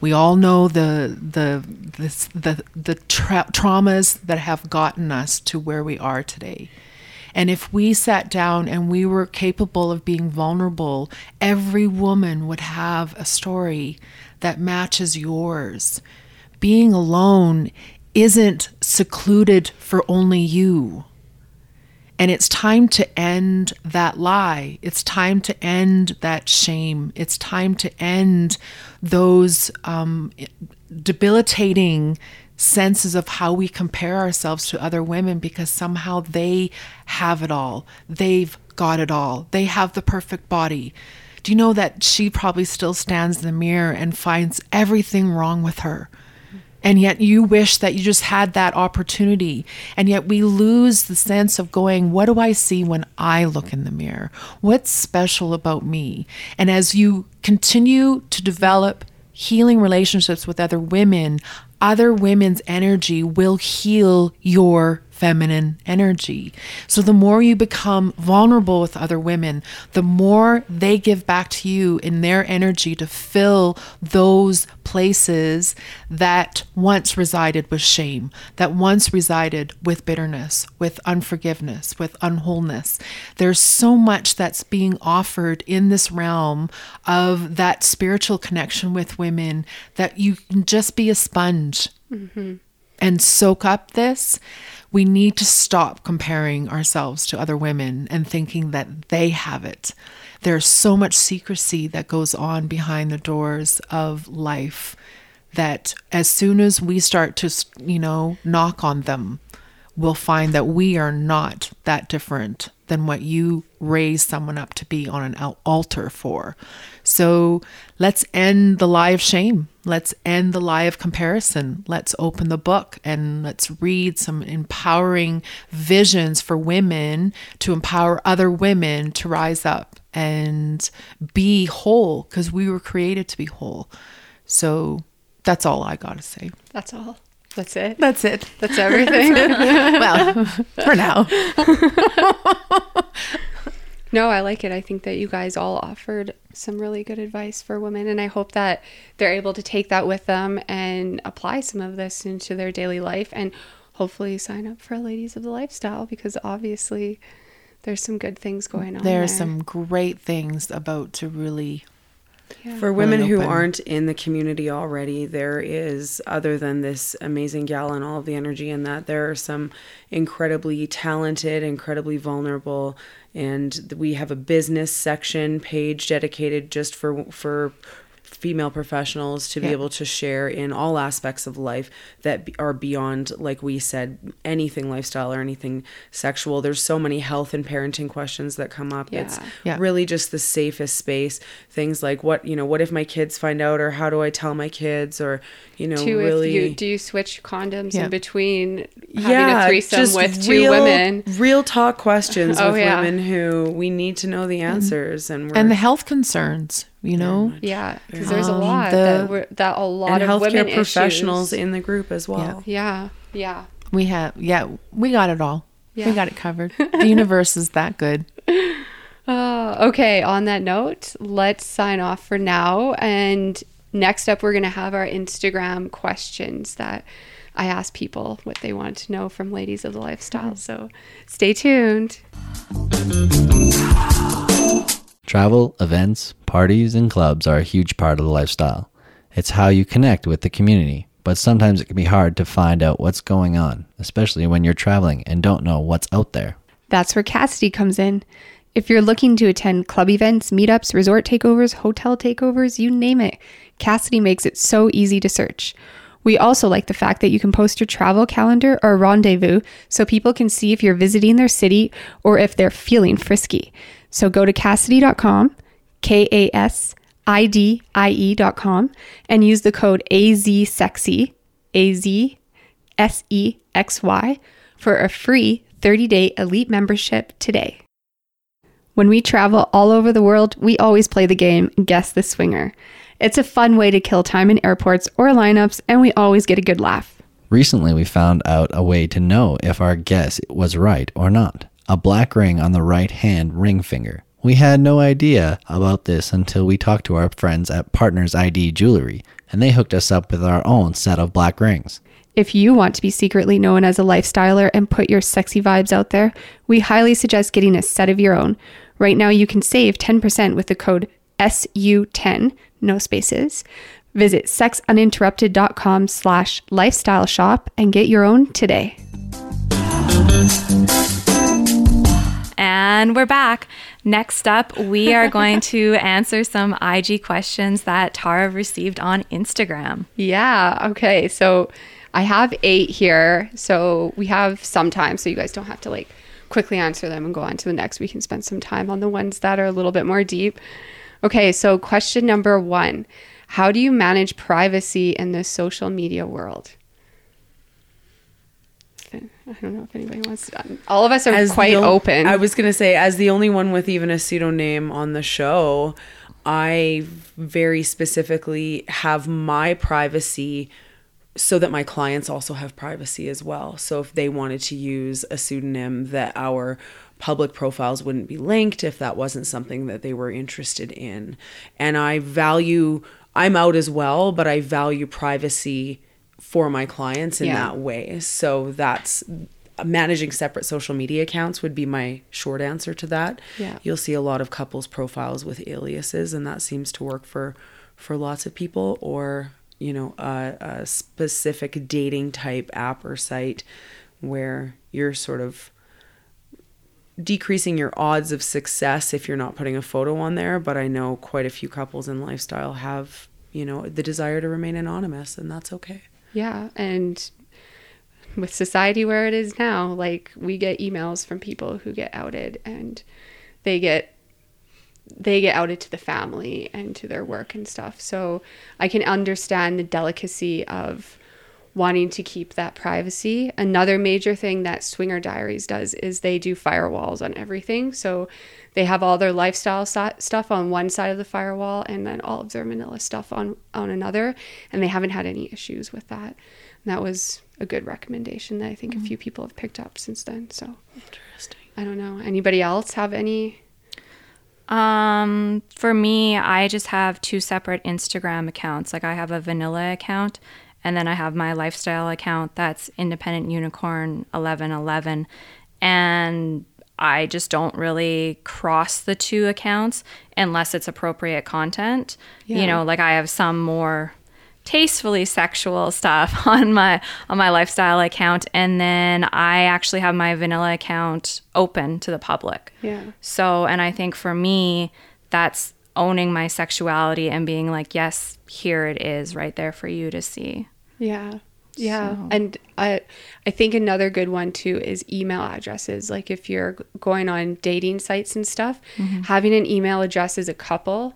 We all know the the the the, the tra- traumas that have gotten us to where we are today and if we sat down and we were capable of being vulnerable, every woman would have a story that matches yours. Being alone isn't secluded for only you. And it's time to end that lie. It's time to end that shame. It's time to end those um, debilitating senses of how we compare ourselves to other women because somehow they have it all. They've got it all. They have the perfect body. Do you know that she probably still stands in the mirror and finds everything wrong with her? And yet you wish that you just had that opportunity. And yet we lose the sense of going, what do I see when I look in the mirror? What's special about me? And as you continue to develop healing relationships with other women, other women's energy will heal your feminine energy. So the more you become vulnerable with other women, the more they give back to you in their energy to fill those places that once resided with shame, that once resided with bitterness, with unforgiveness, with unwholeness. There's so much that's being offered in this realm of that spiritual connection with women that you can just be a sponge mm-hmm. and soak up this, we need to stop comparing ourselves to other women and thinking that they have it. There's so much secrecy that goes on behind the doors of life that as soon as we start to, you know, knock on them, we'll find that we are not that different than what you raise someone up to be on an altar for. So let's end the lie of shame. Let's end the lie of comparison. Let's open the book and let's read some empowering visions for women to empower other women to rise up and be whole because we were created to be whole. So that's all I got to say. That's all. That's it. That's it. That's everything. well, for now. No, I like it. I think that you guys all offered some really good advice for women, and I hope that they're able to take that with them and apply some of this into their daily life and hopefully sign up for Ladies of the Lifestyle because obviously there's some good things going on. There's there. some great things about to really For women who aren't in the community already, there is, other than this amazing gal and all of the energy in that, there are some incredibly talented, incredibly vulnerable, and we have a business section page dedicated just for for female professionals to be Yeah. able to share in all aspects of life that are beyond like we said anything lifestyle or anything sexual there's so many health and parenting questions that come up it's Yeah. Yeah. really just the safest space things like what you know what if my kids find out or how do i tell my kids or you know Two, really if you do you switch condoms Yeah. in between having a threesome with two real, women? real talk questions Oh, with yeah. women who we need to know the mm-hmm. answers and we're and the health concerns, you know. Yeah, because there's a Um, lot the- that we're, that a lot and of women healthcare professionals issues. in the group as well Yeah, yeah. We have yeah, we got it all. Yeah. We got it covered. The universe is that good. Uh, okay, on that note, let's sign off for now. And next up, we're going to have our Instagram questions that I ask people what they want to know from Ladies of the Lifestyle. So stay tuned. Travel, events, parties, and clubs are a huge part of the lifestyle. It's how you connect with the community, but sometimes it can be hard to find out what's going on, especially when you're traveling and don't know what's out there. That's where Kasidie comes in. If you're looking to attend club events, meetups, resort takeovers, hotel takeovers, you name it, Kasidie makes it so easy to search. We also like the fact that you can post your travel calendar or rendezvous so people can see if you're visiting their city or if they're feeling frisky. So go to Kasidie.com, K A S I D I com, and use the code AZSEXY, A Z S E X Y, for a free 30 day elite membership today. When we travel all over the world, we always play the game Guess the Swinger. It's a fun way to kill time in airports or lineups, and we always get a good laugh. Recently, we found out a way to know if our guess was right or not a black ring on the right hand ring finger. We had no idea about this until we talked to our friends at Partners ID Jewelry, and they hooked us up with our own set of black rings. If you want to be secretly known as a lifestyler and put your sexy vibes out there, we highly suggest getting a set of your own. Right now, you can save 10% with the code SU10, no spaces. Visit sexuninterrupted.com slash lifestyle shop and get your own today. And we're back. Next up, we are going to answer some IG questions that Taara received on Instagram. Yeah. Okay. So I have eight here. So we have some time, so you guys don't have to like quickly answer them and go on to the next. We can spend some time on the ones that are a little bit more deep. Okay. So question number one How do you manage privacy in the social media world? I don't know if anybody wants to. Um, all of us are As quite o- open. I was gonna say, as the only one with even a pseudonym on the show, I very specifically have my privacy so that my clients also have privacy as well. So if they wanted to use a pseudonym that our public profiles wouldn't be linked if that wasn't something that they were interested in. And I value I'm out as well, but I value privacy for my clients in Yeah. that way. So that's managing separate social media accounts would be my short answer to that. Yeah. You'll see a lot of couples profiles with aliases and that seems to work for for lots of people or you know a, a specific dating type app or site where you're sort of decreasing your odds of success if you're not putting a photo on there but i know quite a few couples in lifestyle have you know the desire to remain anonymous and that's okay Yeah, and with society where it is now, like we get emails from people who get outed and they get they get outed to the family and to their work and stuff. So I can understand the delicacy of wanting to keep that privacy. Another major thing that Swinger Diaries does is they do firewalls on everything. So they have all their lifestyle si- stuff on one side of the firewall and then all of their vanilla stuff on on another and they haven't had any issues with that. And that was a good recommendation that I think a few people have picked up since then. So interesting I don't know. Anybody else have any Um, for me, I just have two separate Instagram accounts. Like I have a vanilla account and then I have my lifestyle account that's independent unicorn 1111 and I just don't really cross the two accounts unless it's appropriate content. Yeah. You know, like I have some more tastefully sexual stuff on my on my lifestyle account and then I actually have my vanilla account open to the public. Yeah. So, and I think for me, that's owning my sexuality and being like, yes, here it is right there for you to see. Yeah. Yeah. And I I think another good one too is email addresses. Like if you're going on dating sites and stuff, mm-hmm. having an email address as a couple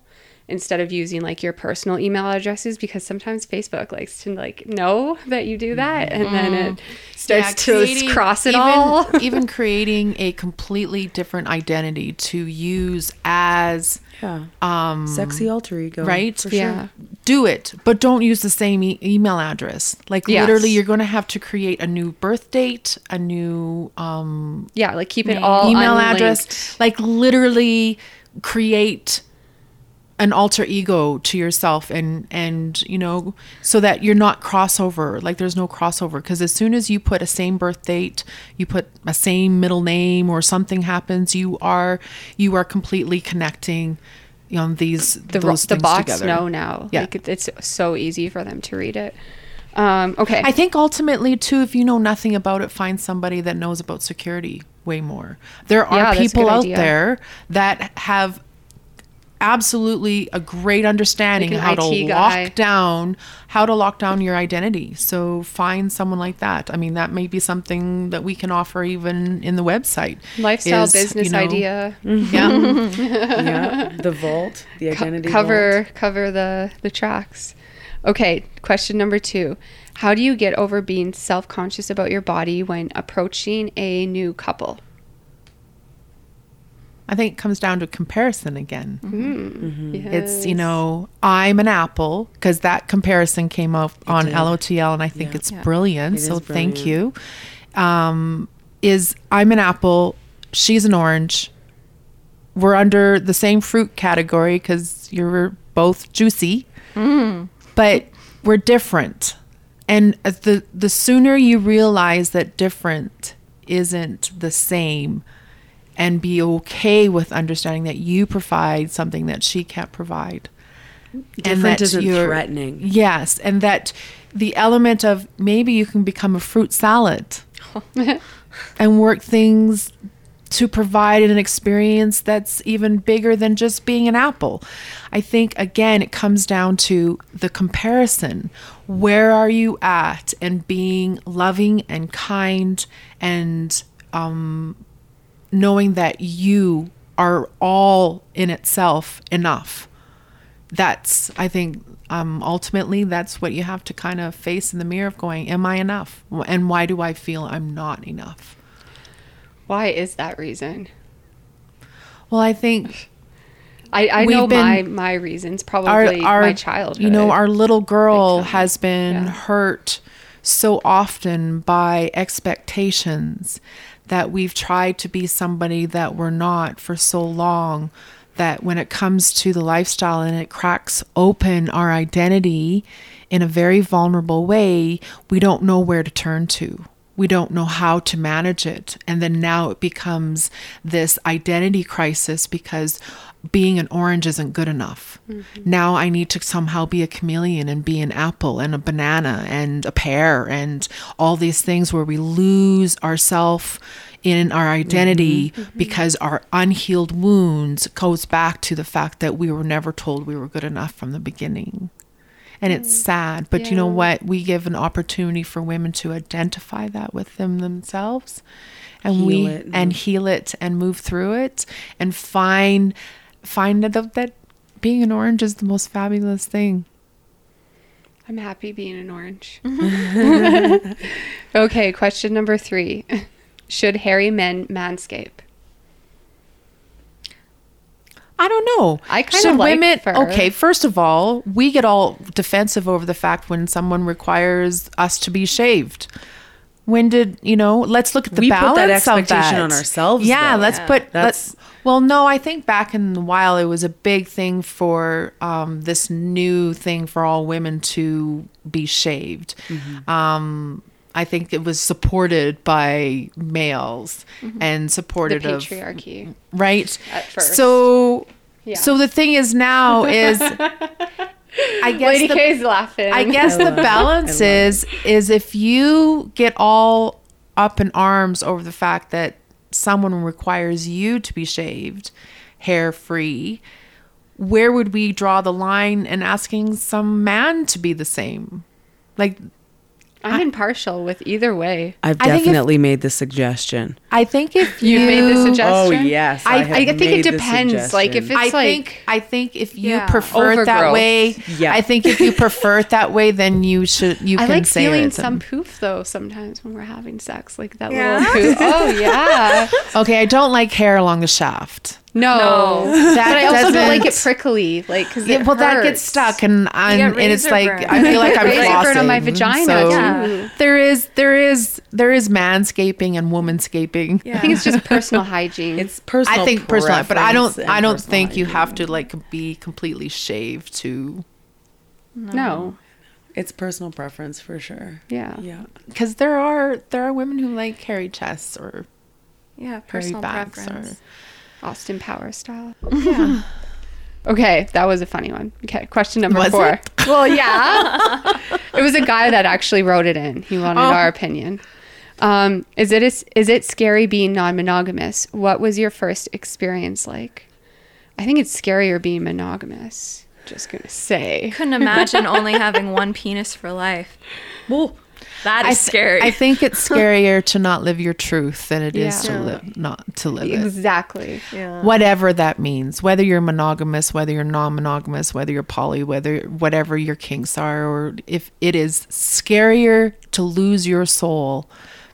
instead of using like your personal email addresses because sometimes Facebook likes to like know that you do that and then it starts to creating- cross it even, all. even creating a completely different identity to use as yeah um sexy alter ego right for sure. Yeah. do it but don't use the same e- email address like Yes. literally you're going to have to create a new birth date a new um Yeah, like keep it all email unlinked. address like literally create an alter ego to yourself and and you know so that you're not crossover like there's no crossover because as soon as you put a same birth date you put a same middle name or something happens you are you are completely connecting you know these the, those the bots together. know now. Yeah. Like it's so easy for them to read it. Um, okay. I think ultimately too, if you know nothing about it, find somebody that knows about security way more. There are a people out idea. there that have absolutely a great understanding Like an how to guy. lock down how to lock down your identity. So find someone like that. I mean, that may be something that we can offer even in the website. Lifestyle is, you business know, idea. Yeah. yeah the vault the Co- identity cover vault. cover the the tracks. Okay, question number 2. How do you get over being self-conscious about your body when approaching a new couple? I think it comes down to comparison again. Mm-hmm. Mm-hmm. Mm-hmm. It's, you know, I'm an apple because that comparison came up on did. LOTL and I think Yeah. it's brilliant. It so is thank you. Um, is I'm an apple, she's an orange. We're under the same fruit category because you're both juicy, mm. but we're different. And the the sooner you realize that different isn't the same, and be okay with understanding that you provide something that she can't provide. Different that isn't threatening. Yes, and that the element of maybe you can become a fruit salad and work things to provide an experience that's even bigger than just being an apple. I think again it comes down to the comparison. Where are you at and being loving and kind and um knowing that you are all in itself enough that's i think um, ultimately that's what you have to kind of face in the mirror of going am i enough and why do i feel i'm not enough Why is that reason? well i think I, I know been- my my reasons. Probably our my childhood. You know, our little girl has been Yeah. hurt so often by expectations that we've tried to be somebody that we're not for so long that when it comes to the lifestyle and it cracks open our identity in a very vulnerable way, we don't know where to turn to we don't know how to manage it. And then now it becomes this identity crisis because being an orange isn't good enough. Mm-hmm. Now I need to somehow be a chameleon and be an apple and a banana and a pear and all these things where we lose ourself in our identity mm-hmm. Mm-hmm. because our unhealed wounds goes back to the fact that we were never told we were good enough from the beginning. And it's sad but you know what? We give an opportunity for women to identify that with them themselves and Heal we it. and heal it and move through it and find find that, that being an orange is the most fabulous thing I'm happy being an orange. okay, question number three: Should hairy men manscape? I don't know. I kinda Should like women. fur. Okay, first of all, we get all defensive over the fact when someone requires us to be shaved. When did you know? Let's look at the We put balance that of expectation that. on ourselves, Yeah, though. let's Yeah. put. That's- Let's. Well, no, I think back in the while it was a big thing for um, this new thing for all women to be shaved. Mm-hmm. Um, I think it was supported by males and The supported of patriarchy. right At first. so Yeah. so the thing is now is i guess Lady the, K's laughing. i guess the balance is is if you get all up in arms over the fact that someone requires you to be shaved hair free where would we draw the line in asking some man to be the same? Like I'm impartial with either way. I've I think if- definitely made the suggestion. i think if you You made the suggestion. Oh yes, I- I, I have I think made it depends. Like if it's I like think I think if you Yeah. prefer it that way, Yeah. I think if you prefer it that way, then you should you can't. I can like say feeling it. some poof though sometimes when we're having sex, like that Yeah? little poof. Oh yeah, Okay, I don't like hair along the shaft. No, No. but I also don't like it prickly, like because Yeah, well, that gets stuck, and and, get and it's like burn. I feel like I'm Razor burn on my vagina, So Yeah. there is there is there is manscaping and womanscaping. Yeah. I think it's just personal hygiene. it's personal. I think personally, but I don't I don't personal think you have to like be completely shaved to no, It's personal preference for sure. yeah. Yeah. because there are there are women who like hairy chests or Yeah, hairy personal backs or preference. Austin Power style. yeah. Okay, that was a funny one. Okay, question number Was four. it? Well, yeah, it was a guy that actually wrote it in. He wanted Oh. our opinion. Um, is it is, is it scary being non-monogamous? What was your first experience like? I think it's scarier being monogamous. Just gonna say. Couldn't imagine only having one penis for life. Well, That I th- scary. I think it's scarier to not live your truth than it is Yeah. to live not to live it. Exactly. yeah. Whatever that means, whether you're monogamous, whether you're non-monogamous, whether you're poly, whether whatever your kinks are, or if it is scarier to lose your soul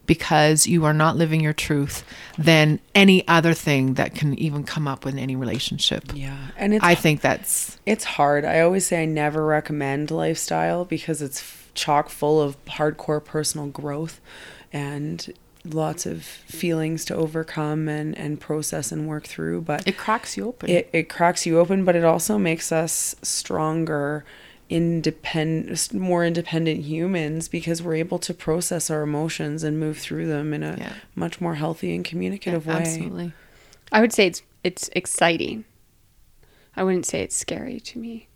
because you are not living your truth than any other thing that can even come up in any relationship. yeah, and it's I think that's It's hard. I always say I never recommend lifestyle because it's f- chock full of hardcore personal growth and lots of feelings to overcome and, and process and work through. But it cracks you open. it, it cracks you open, but it also makes us stronger, independent, more independent humans because we're able to process our emotions and move through them in a Yeah. much more healthy and communicative way. Absolutely. I would say it's it's exciting. I wouldn't say it's scary to me.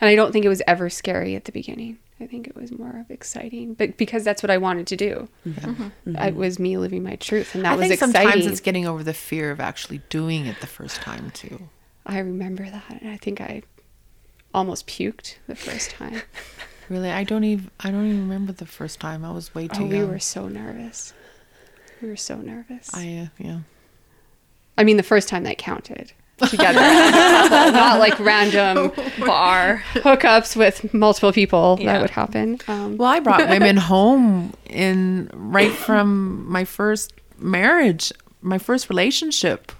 And I don't think it was ever scary at the beginning. I think it was more of exciting, but because that's what I wanted to do. It was me living my truth, and that I was think exciting. sometimes it's getting over the fear of actually doing it the first time too. I remember that, and I think I almost puked the first time. Really, I don't even I don't even remember the first time. I was way too oh, we young. were so nervous. We were so nervous. I, I uh, yeah. I mean, the first time that counted together, not like random bar. hookups with multiple people that would happen. Um, Well, I brought women home in right from my first marriage, my first relationship.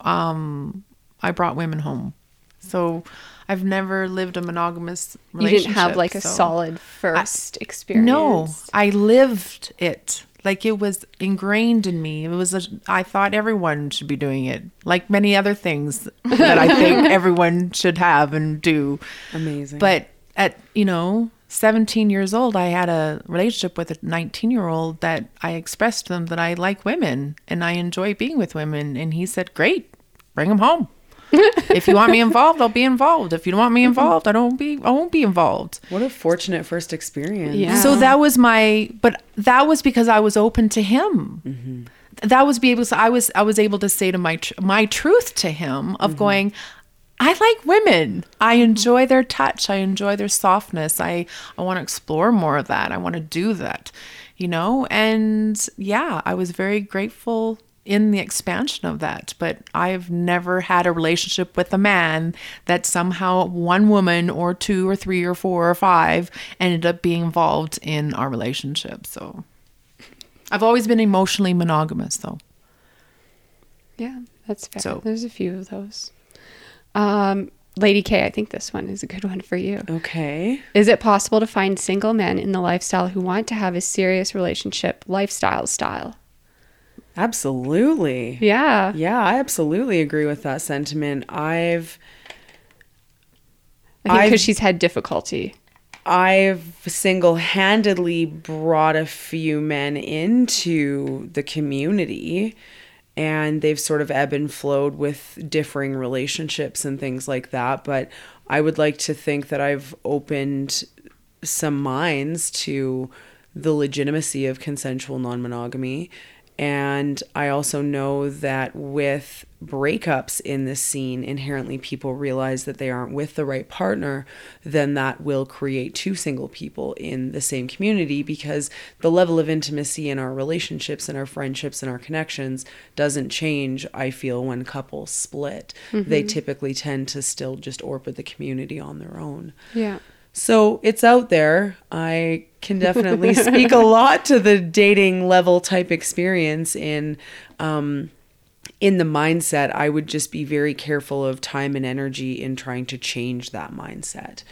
Um, I brought women home So I've never lived a monogamous You relationship. didn't have like a so- solid first experience. No, I lived it. Like it was ingrained in me. It was a, I thought everyone should be doing it. Like many other things that I think everyone should have and do. Amazing. But at, you know, 17 years old, I had a relationship with a 19 year old that I expressed to them that I like women and I enjoy being with women. And he said, Great, bring them home. If you want me involved, I'll be involved. If you don't want me involved, I don't be I won't be involved. what a fortunate first experience. Yeah. So that was my, but that was because I was open to him. Mm-hmm. That was be able to. I was I was able to say to my tr- my truth to him of mm-hmm. going. I like women. I enjoy their touch. I enjoy their softness. I I want to explore more of that. I want to do that, you know. And yeah, I was very grateful in the expansion of that. But I've never had a relationship with a man that somehow one woman or two or three or four or five ended up being involved in our relationship. So I've always been emotionally monogamous though. Yeah, that's fair. So- There's a few of those. Um, Lady K, I think this one is a good one for you. Okay. Is it possible to find single men in the lifestyle who want to have a serious relationship lifestyle style? Absolutely. Yeah. Yeah, I absolutely agree with that sentiment. I've I think because she's had difficulty. I've single-handedly brought a few men into the community and they've sort of ebb and flowed with differing relationships and things like that, but I would like to think that I've opened some minds to the legitimacy of consensual non-monogamy and I also know that with breakups in this scene, inherently people realize that they aren't with the right partner, then that will create two single people in the same community because the level of intimacy in our relationships and our friendships and our connections doesn't change, I feel, when couples split. They mm-hmm. typically tend to still just orbit the community on their own. Yeah. So it's out there. I can definitely speak a lot to the dating level type experience in um, in the mindset. I would just be very careful of time and energy in trying to change that mindset.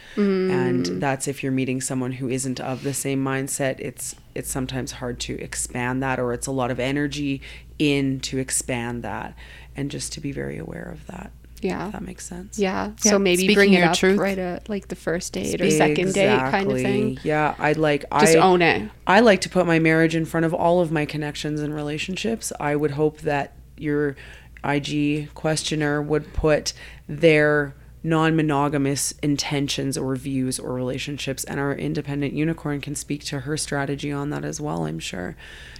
And that's if you're meeting someone who isn't of the same mindset. It's it's sometimes hard to expand that, or it's a lot of energy in to expand that, and just to be very aware of that. Yeah. If that makes sense. Yeah. Yeah, So maybe speaking bring it your up truth. right at like the first date or second date kind of thing. Yeah, I'd like Just I own it. I like to put my marriage in front of all of my connections and relationships. I would hope that your IG questioner would put their non-monogamous intentions or views or relationships and our independent unicorn can speak to her strategy on that as well i'm sure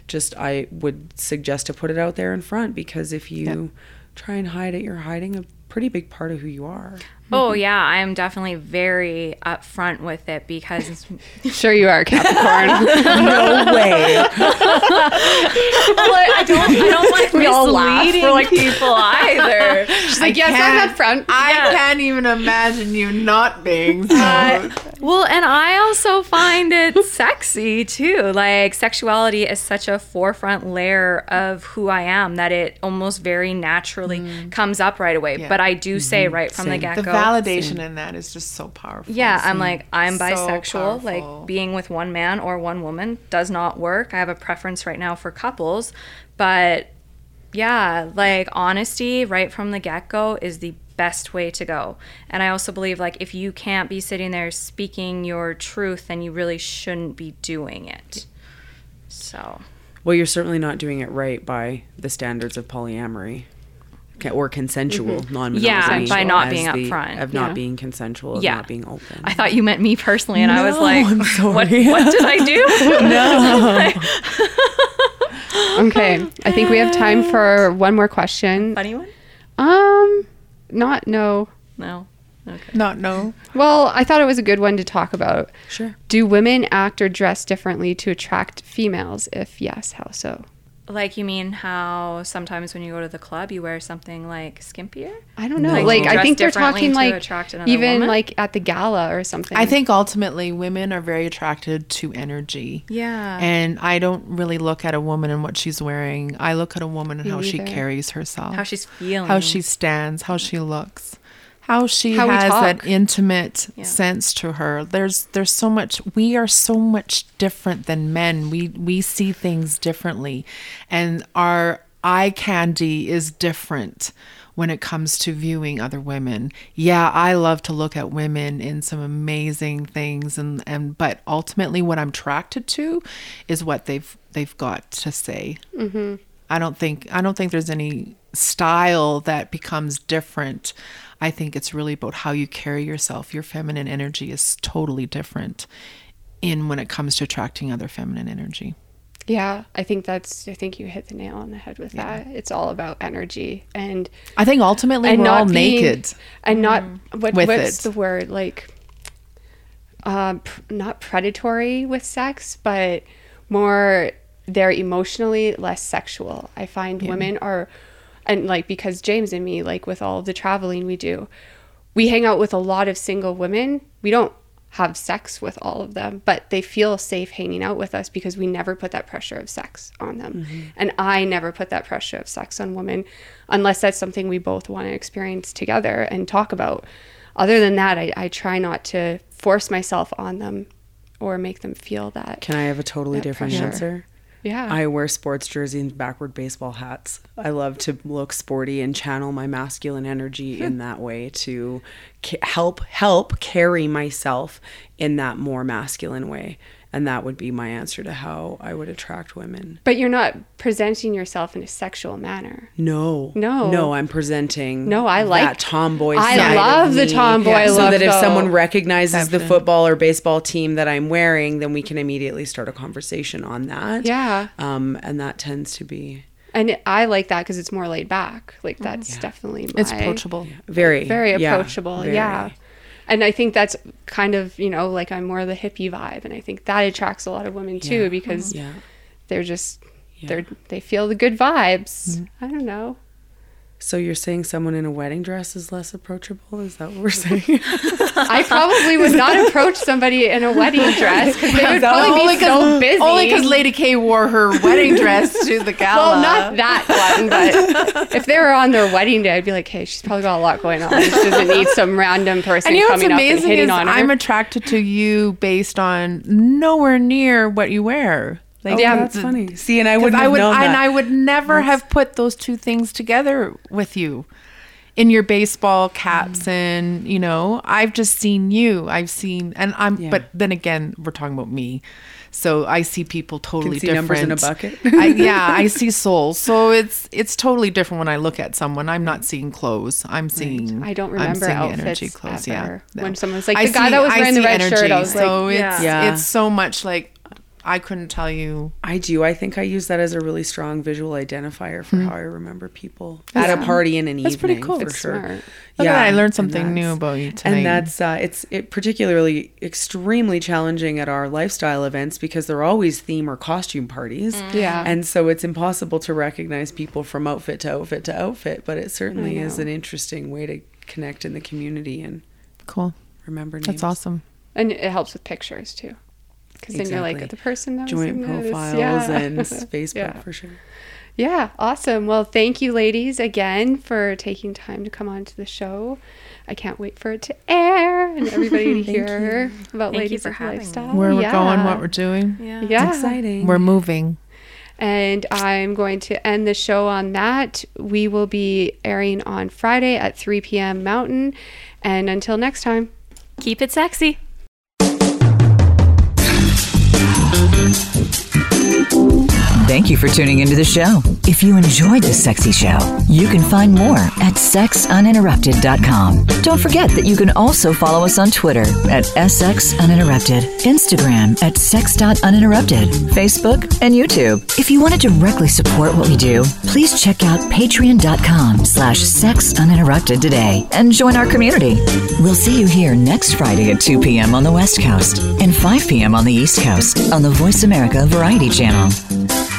just i would suggest to put it out there in front because if you try and hide it you're hiding a pretty big part of who you are Oh yeah, I'm definitely very upfront with it because Sure you are, Capricorn. no way I don't I don't like We all laugh. misleading like- people either. She's like, yes, I'm up front. I Yeah. can't even imagine you not being. Uh, so. Well, and I also find it sexy too. Like sexuality is such a forefront layer of who I am that it almost very naturally mm. comes up right away. Yeah. But I do say mm-hmm. right from the get the go. Validation in that is just so powerful. Yeah, I'm like I'm So bisexual. powerful. like being with one man or one woman does not work. I have a preference right now for couples, but yeah, like honesty right from the get go is the best way to go. And I also believe like if you can't be sitting there speaking your truth, then you really shouldn't be doing it. So Well, you're certainly not doing it right by the standards of polyamory Ca- or consensual non-monogamy. Yeah, by not being the- upfront. of not Yeah. being consensual, of Yeah. not being open. I thought you meant me personally, and I was like, I'm what, sorry. what did I do? no Okay. I think we have time for one more question. Funny one? Um, not no. No. Okay. not no. Well, I thought it was a good one to talk about. Sure. Do women act or dress differently to attract females? If yes, how so? Like you mean how sometimes when you go to the club you wear something like skimpier? I don't know. Like, Like, I think they're talking like even woman? like at the gala or something. I think ultimately women are very attracted to energy. Yeah. And I don't really look at a woman and what she's wearing. I look at a woman and Me how she carries herself, how she's feeling. how she stands, how she looks, how she How has that intimate sense to her. There's there's so much we are so much different than men. We we see things differently and our eye candy is different when it comes to viewing other women. Yeah, I love to look at women in some amazing things and and but ultimately what I'm attracted to is what they've they've got to say. Mm-hmm. I don't think I don't think there's any style that becomes different. I think it's really about how you carry yourself. Your feminine energy is totally different in when it comes to attracting other feminine energy. Yeah, I think that's. I think you hit the nail on the head with that. It's all about energy and I think ultimately and we're all being- naked. and not what, With what's it. the word like um pr- not predatory with sex but more they're emotionally less sexual i find women are and like because james and me like with all of the traveling we do we hang out with a lot of single women we don't have sex with all of them but they feel safe hanging out with us because we never put that pressure of sex on them mm-hmm. and i never put that pressure of sex on women unless that's something we both want to experience together and talk about other than that I, I try not to force myself on them or make them feel that Can I have a totally different pressure. answer? Yeah I wear sports jerseys and backward baseball hats. I love to look sporty and channel my masculine energy in that way to ca- help help carry myself in that more masculine way. And that would be my answer to how I would attract women. but you're not presenting yourself in a sexual manner No, No. no. I'm presenting. No, I like- that tomboy. I side love of the me. tomboy so look, that if though. someone recognizes the football or baseball team that I'm wearing, then we can immediately start a conversation on that. Yeah. Um, and that tends to be and it, i like that because it's more laid back like that's definitely my, It's approachable. very, very yeah, approachable very. yeah and i think that's kind of you know like i'm more of the hippie vibe and i think that attracts a lot of women too Yeah. because Yeah. they're just they're they feel the good vibes mm-hmm. i don't know So you're saying someone in a wedding dress is less approachable? Is that what we're saying? I probably would not approach somebody in a wedding dress because they would probably Only be so busy. Only because Lady K wore her wedding dress to the gala. well, not that one, but if they were on their wedding day, I'd be like, hey, she's probably got a lot going on. She doesn't need some random person And you know what's coming up and hitting is on her. I'm attracted to you based on nowhere near what you wear. Like, oh, Yeah, That's th- funny. See, and I 'cause wouldn't I would, known and that. I would never have put those two things together with you in your baseball caps mm. and you know I've just seen you I've seen and I'm Yeah. but then again we're talking about me so I see people totally see different numbers in a bucket. I, yeah I see souls so it's it's totally different when I look at someone I'm not seeing clothes I'm seeing I don't I'm remember seeing outfits ever. No. When someone's like, I the guy see- that was I wearing the see red shirt, I was like, so it's yeah. Yeah. it's so much like I couldn't tell you I do. I think I use that as a really strong visual identifier for how I remember people. That's- at a party in an that's pretty evening. cool. For It's sure. smart. Look at that, I learned something new about you tonight. And that's uh, it's it particularly extremely challenging at our lifestyle events because they're always theme or costume parties. Yeah. And so it's impossible to recognize people from outfit to outfit to outfit, but it certainly is an interesting way to connect in the community and cool remember names. that's awesome and it helps with pictures too. Because then you're like, the person that was Joint in this. profiles Yeah. and Facebook Yeah. for sure. Yeah, awesome. Well, thank you, ladies, again for taking time to come on to the show. I can't wait for it to air and everybody to hear about Thank you ladies for of having me. lifestyle. where we're Yeah. going what we're doing Yeah. yeah. Exciting. we're moving And I'm going to end the show on that. We will be airing on Friday at 3 p.m. Mountain. And until next time. Keep it sexy. Thank you. Thank you for tuning into the show. If you enjoyed the sexy show, you can find more at sexuninterrupted.com. Don't forget that you can also follow us on Twitter at sxuninterrupted, Instagram at sex.uninterrupted, Facebook, and YouTube. If you want to directly support what we do, please check out patreon.com slash sexuninterrupted today and join our community. We'll see you here next Friday at 2 p.m. on the West Coast and 5 p.m. on the East Coast on the Voice America Variety Channel.